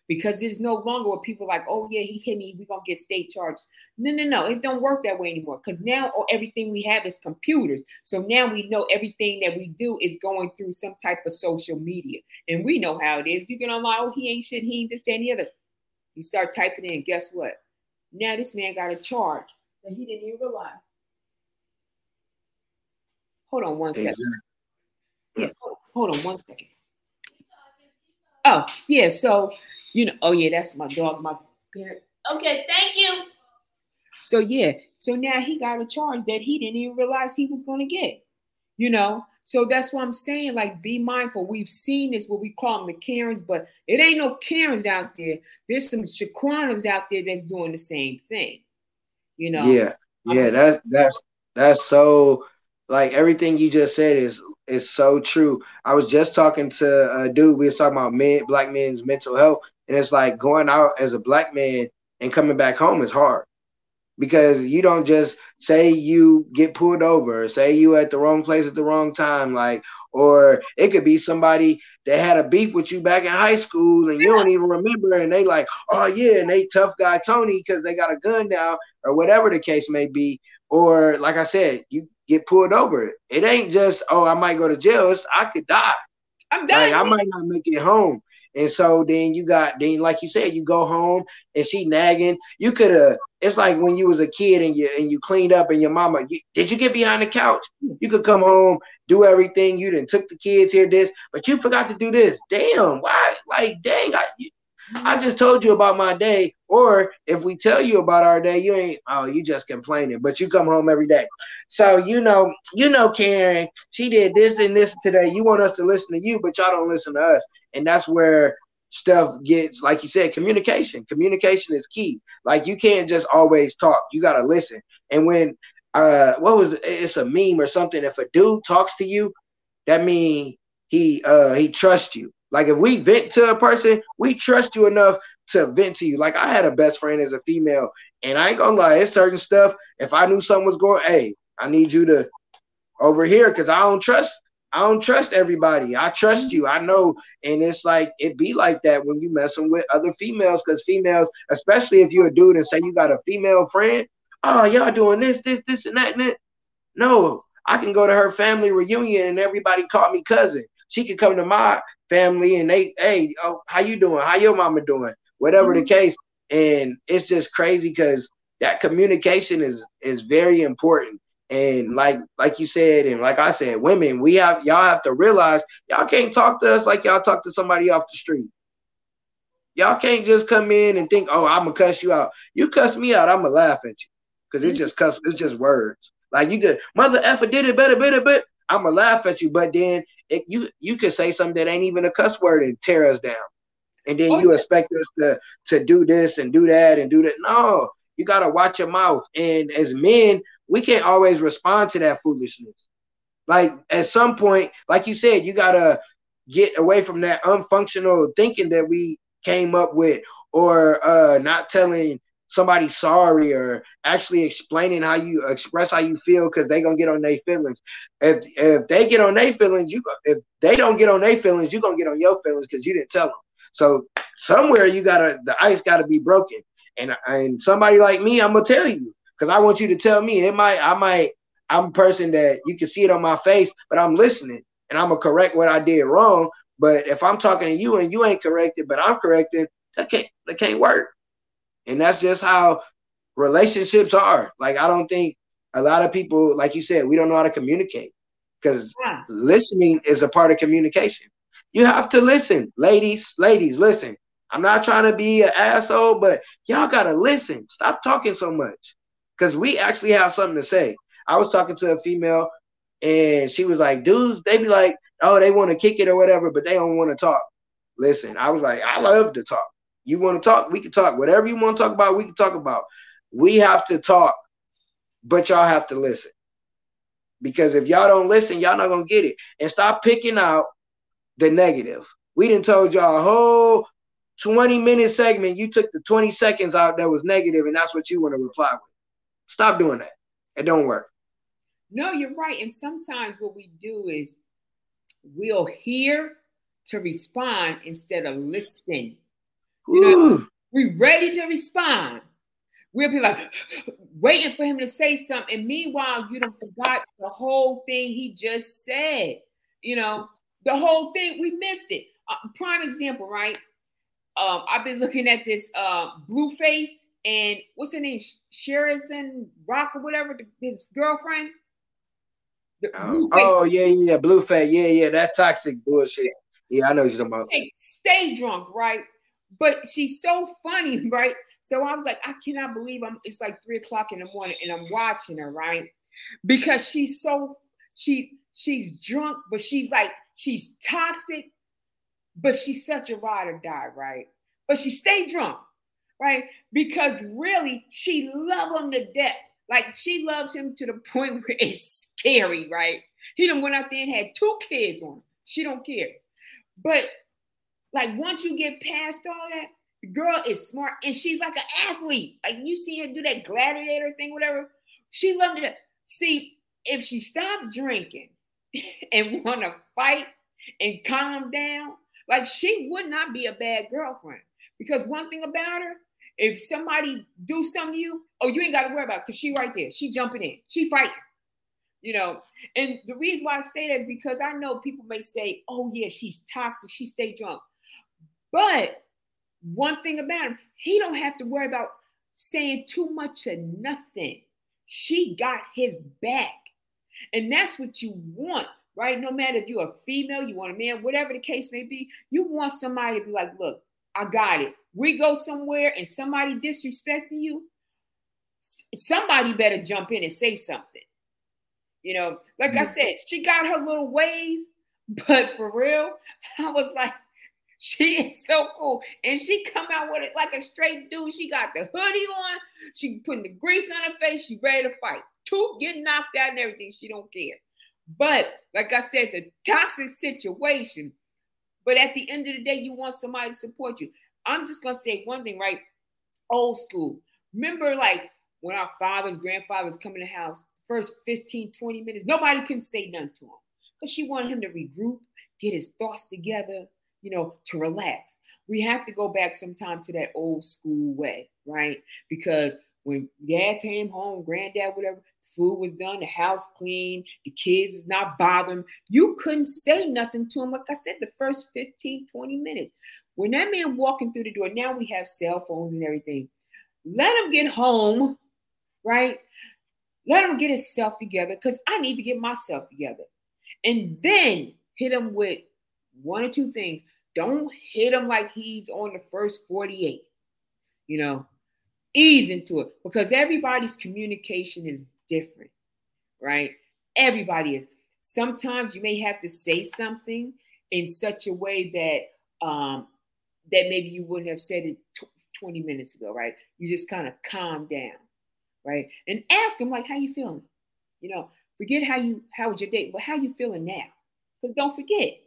because it's no longer where people like, oh yeah, he hit me, we're gonna get state charges. No, no, no, it don't work that way anymore. Because now oh, everything we have is computers. So now we know everything that we do is going through some type of social media. And we know how it is. You can online, oh, he ain't shit, he ain't this, that, and the other. You start typing in, guess what? Now this man got a charge that he didn't even realize. Hold on one second. Yeah, hold, hold on one second. Oh, yeah. So you know, oh yeah, that's my dog, my parent. Okay, thank you. So yeah, so now he got a charge that he didn't even realize he was going to get. You know, so that's what I'm saying. Like, be mindful. We've seen this, what we call them the Karens, but it ain't no Karens out there. There's some Shaquanas out there that's doing the same thing. You know. Yeah, yeah. Um, that's that's that's so. Like everything you just said is is so true. I was just talking to a dude. We was talking about men, black men's mental health, and it's like going out as a black man and coming back home is hard because you don't just say you get pulled over, say you at the wrong place at the wrong time, like, or it could be somebody that had a beef with you back in high school and you don't even remember, and they like, oh yeah, and they tough guy Tony because they got a gun now, or whatever the case may be. Or like I said, you get pulled over. It ain't just, oh, I might go to jail. It's, I could die. I'm dying. Like, I might not make it home. And so then you got then like you said, you go home and she nagging. You could have. It's like when you was a kid and you and you cleaned up and your mama. You, did you get behind the couch? You could come home, do everything. You didn't took the kids here, this, but you forgot to do this. Damn, why? Like, dang, I, I just told you about my day. Or if we tell you about our day, you ain't. Oh, you just complaining. But you come home every day. So you know, you know, Karen, she did this and this today. You want us to listen to you, but y'all don't listen to us. And that's where stuff gets, like you said, communication. Communication is key. Like you can't just always talk. You gotta listen. And when uh what was it? it's a meme or something. If a dude talks to you, that means he uh he trusts you. Like if we vent to a person, we trust you enough to vent to you. Like I had a best friend as a female, and I ain't gonna lie, it's certain stuff. If I knew something was going, hey, I need you to over here because I don't trust. I don't trust everybody. I trust you. I know. And it's like it be like that when you messing with other females, because females, especially if you're a dude and say you got a female friend, oh, y'all doing this, this, this, and that, and that. No, I can go to her family reunion and everybody call me cousin. She can come to my family and they, hey, oh, how you doing? How your mama doing? Whatever mm-hmm. the case. And it's just crazy because that communication is is very important. And like like you said, and like I said, women, we have y'all have to realize y'all can't talk to us like y'all talk to somebody off the street. Y'all can't just come in and think, oh, I'm gonna cuss you out. You cuss me out, I'm gonna laugh at you. Cause it's just cuss, it's just words. Like you could mother effer did it better, better, but I'm gonna laugh at you. But then it, you you could say something that ain't even a cuss word and tear us down. And then oh, you yeah. expect us to to do this and do that and do that. No, you gotta watch your mouth. And as men, we can't always respond to that foolishness. Like at some point, like you said, you gotta get away from that unfunctional thinking that we came up with, or uh, not telling somebody sorry or actually explaining how you express how you feel because they gonna get on their feelings. If if they get on their feelings, you if they don't get on their feelings, you gonna get on your feelings because you didn't tell them. So somewhere you gotta the ice gotta be broken. And and somebody like me, I'm gonna tell you because I want you to tell me. It might I might I'm a person that you can see it on my face, but I'm listening and I'm gonna correct what I did wrong. But if I'm talking to you and you ain't corrected, but I'm correcting, that can't that can't work. And that's just how relationships are. Like I don't think a lot of people, like you said, we don't know how to communicate because yeah. listening is a part of communication. You have to listen, ladies. Ladies, listen. I'm not trying to be an asshole, but y'all gotta listen. Stop talking so much because we actually have something to say. I was talking to a female, and she was like, "Dudes, they be like, oh, they want to kick it or whatever, but they don't want to talk." Listen, I was like, I love to talk. You want to talk? We can talk. Whatever you want to talk about, we can talk about. We have to talk, but y'all have to listen. Because if y'all don't listen, y'all not gonna get it. And stop picking out the negative. We didn't told y'all a whole 20 minute segment. You took the 20 seconds out that was negative, and that's what you want to reply with. Stop doing that. It don't work. No, you're right. And sometimes what we do is we'll hear to respond instead of listen. You know, we ready to respond. We'll be like waiting for him to say something. And meanwhile, you don't forgot the whole thing he just said. You know, the whole thing, we missed it. Uh, prime example, right? Um, I've been looking at this uh, Blueface and what's her name? Chrisean Rock or whatever, his girlfriend. Oh, oh, yeah, yeah, Blueface. Yeah, yeah, that toxic bullshit. Yeah, I know you're talking about. Hey, stay drunk, right? but she's so funny, right? So I was like, I cannot believe I'm. It's like three o'clock in the morning, and I'm watching her, right? Because she's so she she's drunk, but she's like she's toxic, but she's such a ride or die, right? But she stayed drunk, right? Because really, she love him to death. Like she loves him to the point where it's scary, right? He done went out there and had two kids on. She don't care. But like once you get past all that, the girl is smart and she's like an athlete. Like you see her do that gladiator thing, whatever. She loved it. See, if she stopped drinking and want to fight and calm down, like she would not be a bad girlfriend. Because one thing about her, if somebody do something to you, oh, you ain't got to worry about because she right there. She jumping in. She fighting. You know, and the reason why I say that is because I know people may say, oh, yeah, she's toxic. She stay drunk. But one thing about him, he don't have to worry about saying too much of nothing. She got his back. And that's what you want, right? No matter if you're a female, you want a man, whatever the case may be, you want somebody to be like, look, I got it. We go somewhere and somebody disrespecting you, somebody better jump in and say something. You know, like I mm-hmm. said, she got her little ways, but for real, I was like, she is so cool. And she come out with it like a straight dude. She got the hoodie on. She putting the grease on her face. She ready to fight. Tooth getting knocked out and everything. She don't care. But like I said, it's a toxic situation. But at the end of the day, you want somebody to support you. I'm just gonna say one thing, right? Old school. Remember, like when our fathers, grandfathers come in the house, first 15, 20 minutes, nobody can say nothing to him. Because she wanted him to regroup, get his thoughts together, you know, to relax. We have to go back sometime to that old school way, right? Because when dad came home, granddad, whatever, food was done, the house clean, the kids is not bothering. You couldn't say nothing to him. Like I said, the first 15, 20 minutes. When that man walking through the door, now we have cell phones and everything. Let him get home, right? Let him get himself together because I need to get myself together. And then hit him with one or two things. Don't hit him like he's on the first 48. You know, ease into it because everybody's communication is different, right? Everybody is. Sometimes you may have to say something in such a way that um, that maybe you wouldn't have said it t- 20 minutes ago, right? You just kind of calm down, right? And ask them like, how you feeling? You know, forget how you how was your date, but how you feeling now? Because don't forget,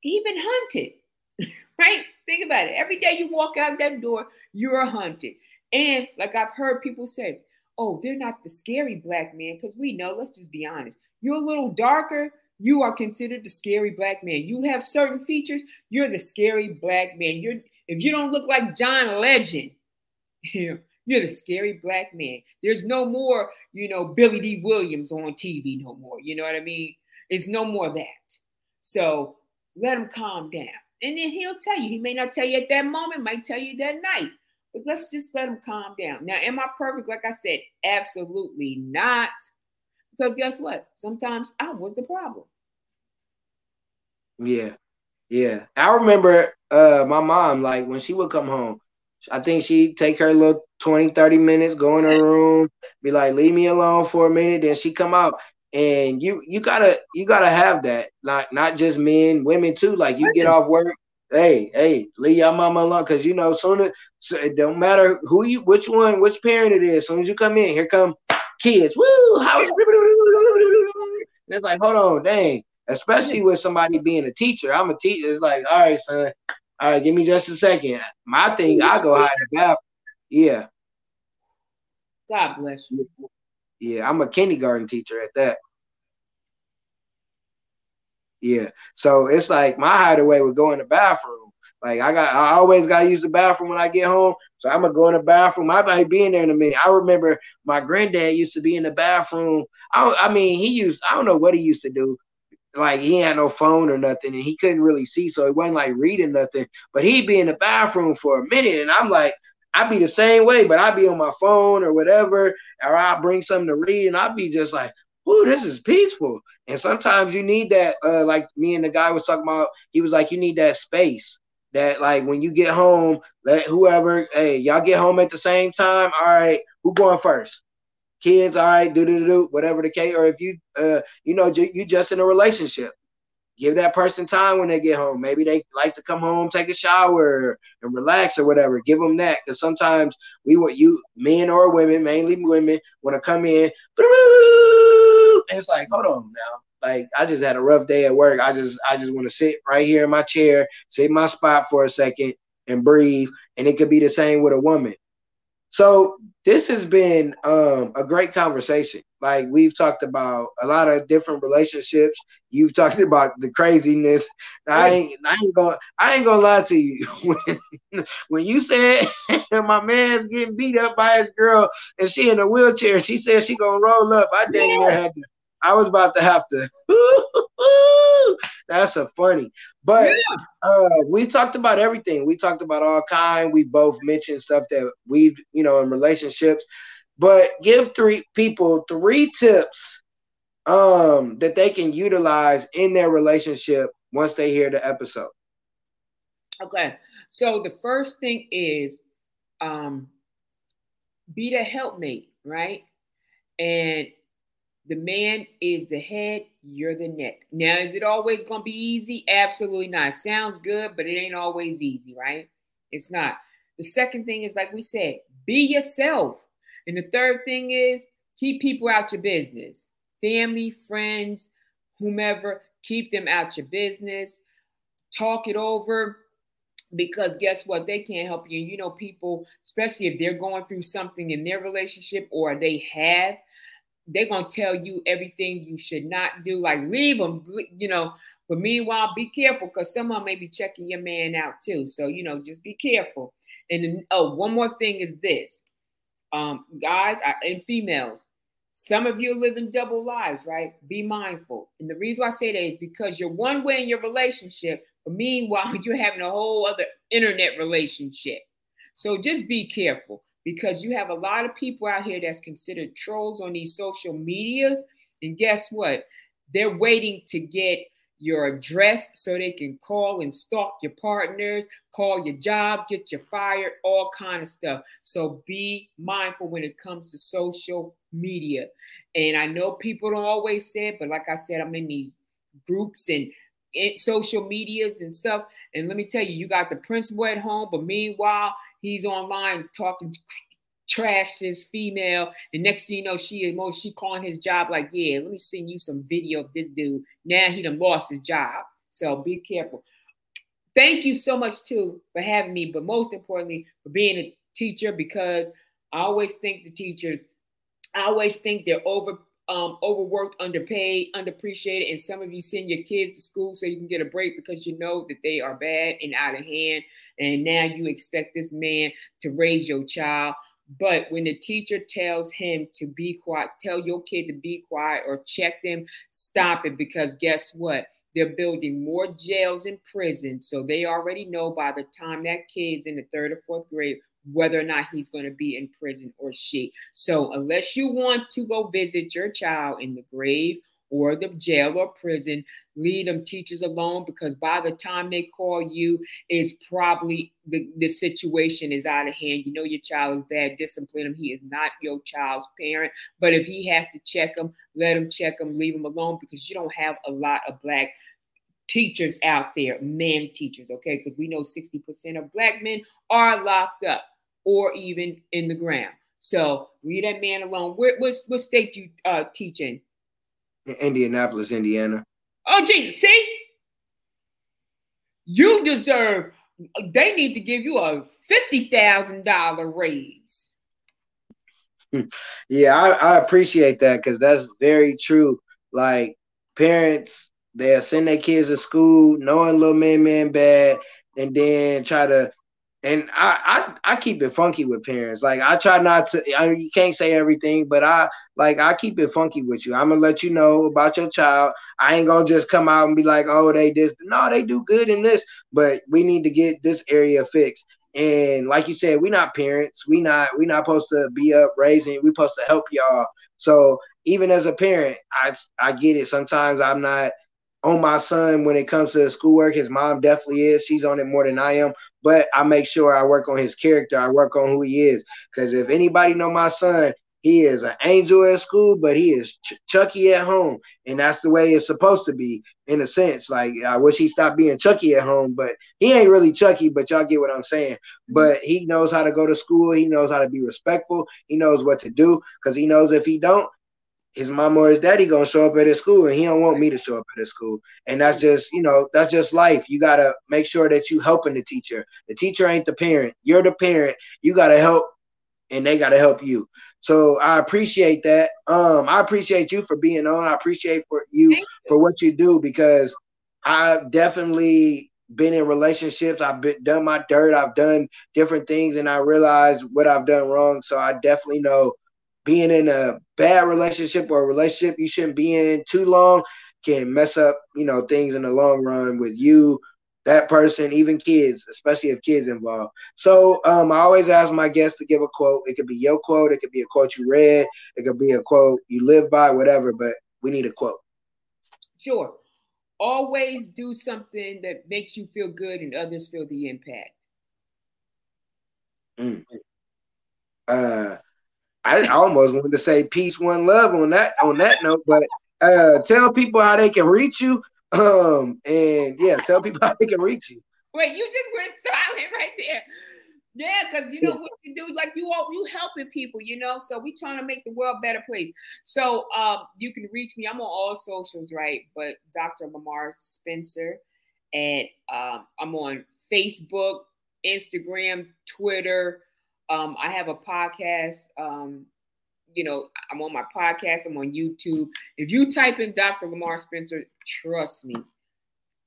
he been hunted, right? Think about it. Every day you walk out that door, you're hunted. And like I've heard people say, oh, they're not the scary black man, because we know, let's just be honest, you're a little darker, you are considered the scary black man. You have certain features, you're the scary black man. You're if you don't look like John Legend, you're the scary black man. There's no more, you know, Billy Dee Williams on TV no more. You know what I mean? It's no more that. So let him calm down. And then he'll tell you. He may not tell you at that moment, might tell you that night. But let's just let them calm down. Now, am I perfect? Like I said, absolutely not. Because guess what? Sometimes I was the problem. Yeah. Yeah. I remember uh my mom, like when she would come home, I think she'd take her little 20, 30 minutes, go in her room, be like, leave me alone for a minute. Then she come out. And you you gotta you gotta have that. Like not just men, women too. Like you get off work, hey, hey, leave your mama alone. Cause you know, soon as so it don't matter who you which one, which parent it is, as soon as you come in, here come kids. Woo, how's it's like, hold on, dang especially with somebody being a teacher. I'm a teacher. It's like, all right, son, all right, give me just a second. My thing, I go hide the bathroom. Yeah. God bless you. Yeah, I'm a kindergarten teacher at that. Yeah. So it's like my hideaway would go in the bathroom. Like I got I always gotta use the bathroom when I get home. So I'm gonna go in the bathroom. I might be in there in a minute. I remember my granddad used to be in the bathroom. I, I mean, he used I don't know what he used to do, like he had no phone or nothing and he couldn't really see so he wasn't like reading nothing but he'd be in the bathroom for a minute and i'm like i'd be the same way but i'd be on my phone or whatever or i'd bring something to read and i'd be just like ooh this is peaceful and sometimes you need that uh, like me and the guy was talking about he was like you need that space that like when you get home let whoever hey y'all get home at the same time all right who going first kids, all right, do do do, whatever the case, or if you, uh, you know, you just in a relationship, give that person time when they get home. Maybe they like to come home, take a shower, and relax or whatever. Give them that because sometimes we want you, men or women, mainly women, want to come in, and it's like, hold on now. Like I just had a rough day at work. I just I just want to sit right here in my chair, sit in my spot for a second, and breathe. And it could be the same with a woman. So this has been um, a great conversation. Like we've talked about a lot of different relationships. You've talked about the craziness. I ain't, I ain't gonna, I ain't gonna lie to you. When, when you said my man's getting beat up by his girl and she in a wheelchair, she said she gonna roll up. I didn't yeah. had to. I was about to have to. That's a funny. But yeah. uh, we talked about everything. We talked about all kind. We both mentioned stuff that we've, you know, in relationships. But give three people three tips um that they can utilize in their relationship once they hear the episode. Okay. So the first thing is um be the helpmate, right? And the man is the head, you're the neck. Now, is it always going to be easy? Absolutely not. Sounds good, but it ain't always easy, right? It's not. The second thing is, like we said, be yourself. And the third thing is, keep people out your business. Family, friends, whomever, keep them out your business. Talk it over. because guess what they can't help you you know people especially if they're going through something in their relationship or they have they're to tell you everything you should not do like leave them you know but meanwhile be careful because someone may be checking your man out too so you know just be careful and then, oh one more thing is this um guys and females some of you are living double lives, right? Be mindful. And the reason why I say that is because you're one way in your relationship, but meanwhile, you're having a whole other internet relationship. So just be careful because you have a lot of people out here that's considered trolls on these social medias. And guess what? They're waiting to get your address so they can call and stalk your partners, call your jobs, get you fired, all kind of stuff. So be mindful when it comes to social media. And I know people don't always say it, but like I said, I'm in these groups and social medias and stuff. And let me tell you, you got the principal at home, but meanwhile, he's online talking trash to his female. And next thing you know, she most she calling his job like, yeah, let me send you some video of this dude. Now he done lost his job. So be careful. Thank you so much too for having me, but most importantly for being a teacher because I always think the teachers, I always think they're over um, overworked, underpaid, underappreciated, and some of you send your kids to school so you can get a break because you know that they are bad and out of hand, and now you expect this man to raise your child. But when the teacher tells him to be quiet, tell your kid to be quiet or check them, stop it because guess what? They're building more jails and prisons. So they already know by the time that kid's in the third or fourth grade whether or not he's going to be in prison or she. So unless you want to go visit your child in the grave or the jail or prison, leave them teachers alone because by the time they call you, it's probably the, the situation is out of hand. You know your child is bad, discipline him. He is not your child's parent. But if he has to check him, let him check him, leave him alone because you don't have a lot of black teachers out there, men teachers, okay? Because we know 60% of black men are locked up or even in the ground. So leave that man alone. Where, what, what state you uh, teach in? Indianapolis, Indiana. Oh, geez, see? You deserve, they need to give you a $50,000 raise. yeah, I, I appreciate that because that's very true. Like, parents, they'll send their kids to school knowing little man, man bad, and then try to and I, I I keep it funky with parents. Like I try not to. I you can't say everything, but I like I keep it funky with you. I'm gonna let you know about your child. I ain't gonna just come out and be like, oh, they this. No, they do good in this, but we need to get this area fixed. And like you said, we not parents. We not we not supposed to be up raising. We supposed to help y'all. So even as a parent, I I get it. Sometimes I'm not on my son when it comes to schoolwork. His mom definitely is. She's on it more than I am but I make sure I work on his character. I work on who he is. Because if anybody know my son, he is an angel at school, but he is ch- Chucky at home, and that's the way it's supposed to be in a sense. Like I wish he stopped being Chucky at home, but he ain't really Chucky. But y'all get what I'm saying. Mm-hmm. But he knows how to go to school. He knows how to be respectful. He knows what to do because he knows if he don't, his mom or his daddy gonna show up at his school and he don't want me to show up at his school. And that's just you know that's just life. You gotta make sure that you helping the teacher. The teacher ain't the parent. You're the parent. You gotta help and they gotta help you. So i appreciate that. Um i appreciate you for being on. I appreciate for you, you. for what you do because i've definitely been in relationships. I've been, done my dirt. I've done different things and i realize what i've done wrong. So i definitely know being in a bad relationship or a relationship you shouldn't be in too long can mess up, you know, things in the long run with you, that person, even kids, especially if kids involved. So um, I always ask my guests to give a quote. It could be your quote, it could be a quote you read, it could be a quote you live by, whatever, but we need a quote. Sure. Always do something that makes you feel good and others feel the impact. Mm. Uh, I almost wanted to say peace, one love on that on that note, but uh, tell people how they can reach you. Um, and yeah, tell people how they can reach you. Wait, you just went silent right there. Yeah, because you know what you do, like you all you helping people, you know. So we trying to make the world better place. So um, you can reach me. I'm on all socials, right? But Dr. Lamarr Spencer, and um, I'm on Facebook, Instagram, Twitter. Um, I have a podcast. Um, you know, I'm on my podcast. I'm on YouTube. If you type in Dr. Lamarr Spencer, trust me,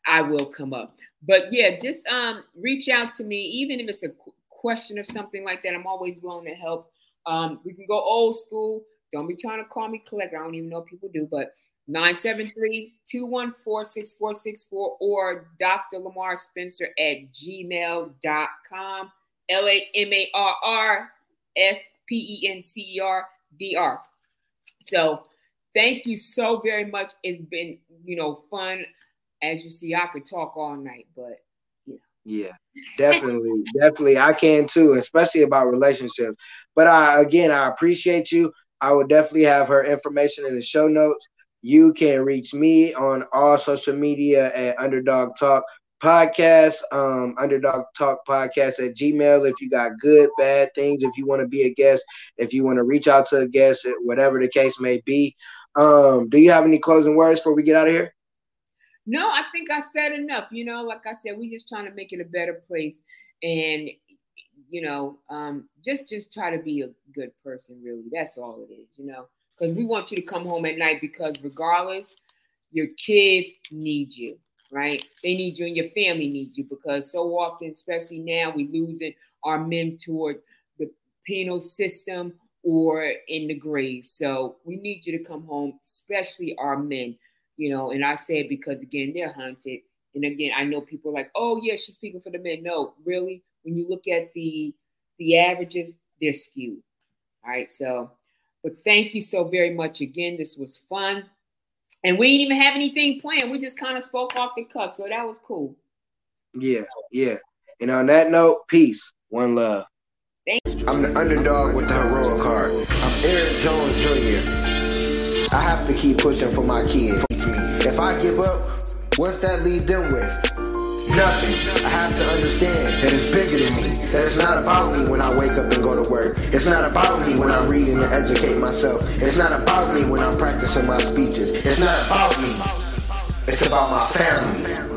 I will come up. But yeah, just um, reach out to me, even if it's a question or something like that. I'm always willing to help. Um, we can go old school. Don't be trying to call me collect. I don't even know people do, but 973-214-6464 or Dr. Lamarr Spencer at gmail.com. L-A-M-A-R-R-S-P-E-N-C-E-R-D-R. So thank you so very much. It's been, you know, fun. As you see, I could talk all night, but yeah, definitely, definitely. I can too, especially about relationships. But I again, I appreciate you. I will definitely have her information in the show notes. You can reach me on all social media at Underdog Talk Podcast, um, Underdog Talk Podcast at Gmail. If you got good, bad things, if you want to be a guest, if you want to reach out to a guest, whatever the case may be. Um, do you have any closing words before we get out of here? No, I think I said enough. You know, like I said, we just trying to make it a better place, and you know, um, just just try to be a good person. Really, that's all it is. You know, because we want you to come home at night because regardless, your kids need you, right? They need you, and your family needs you because so often, especially now, we losing our men toward the penal system or in the grave. So we need you to come home, especially our men you know, and I say it because again, they're hunted. And again, I know people like, oh yeah, she's speaking for the men. No, really, when you look at the the averages, they're skewed. All right, so but thank you so very much again. This was fun. And we didn't even have anything planned. We just kind of spoke off the cuff. So that was cool. Yeah, yeah. And on that note, peace. One love. I'm the underdog with the heroic heart. I'm Eric Jones Jr. I have to keep pushing for my kids. If I give up, what's that leave them with? Nothing. I have to understand that it's bigger than me. That it's not about me when I wake up and go to work. It's not about me when I read and educate myself. It's not about me when I'm practicing my speeches. It's not about me. It's about my family.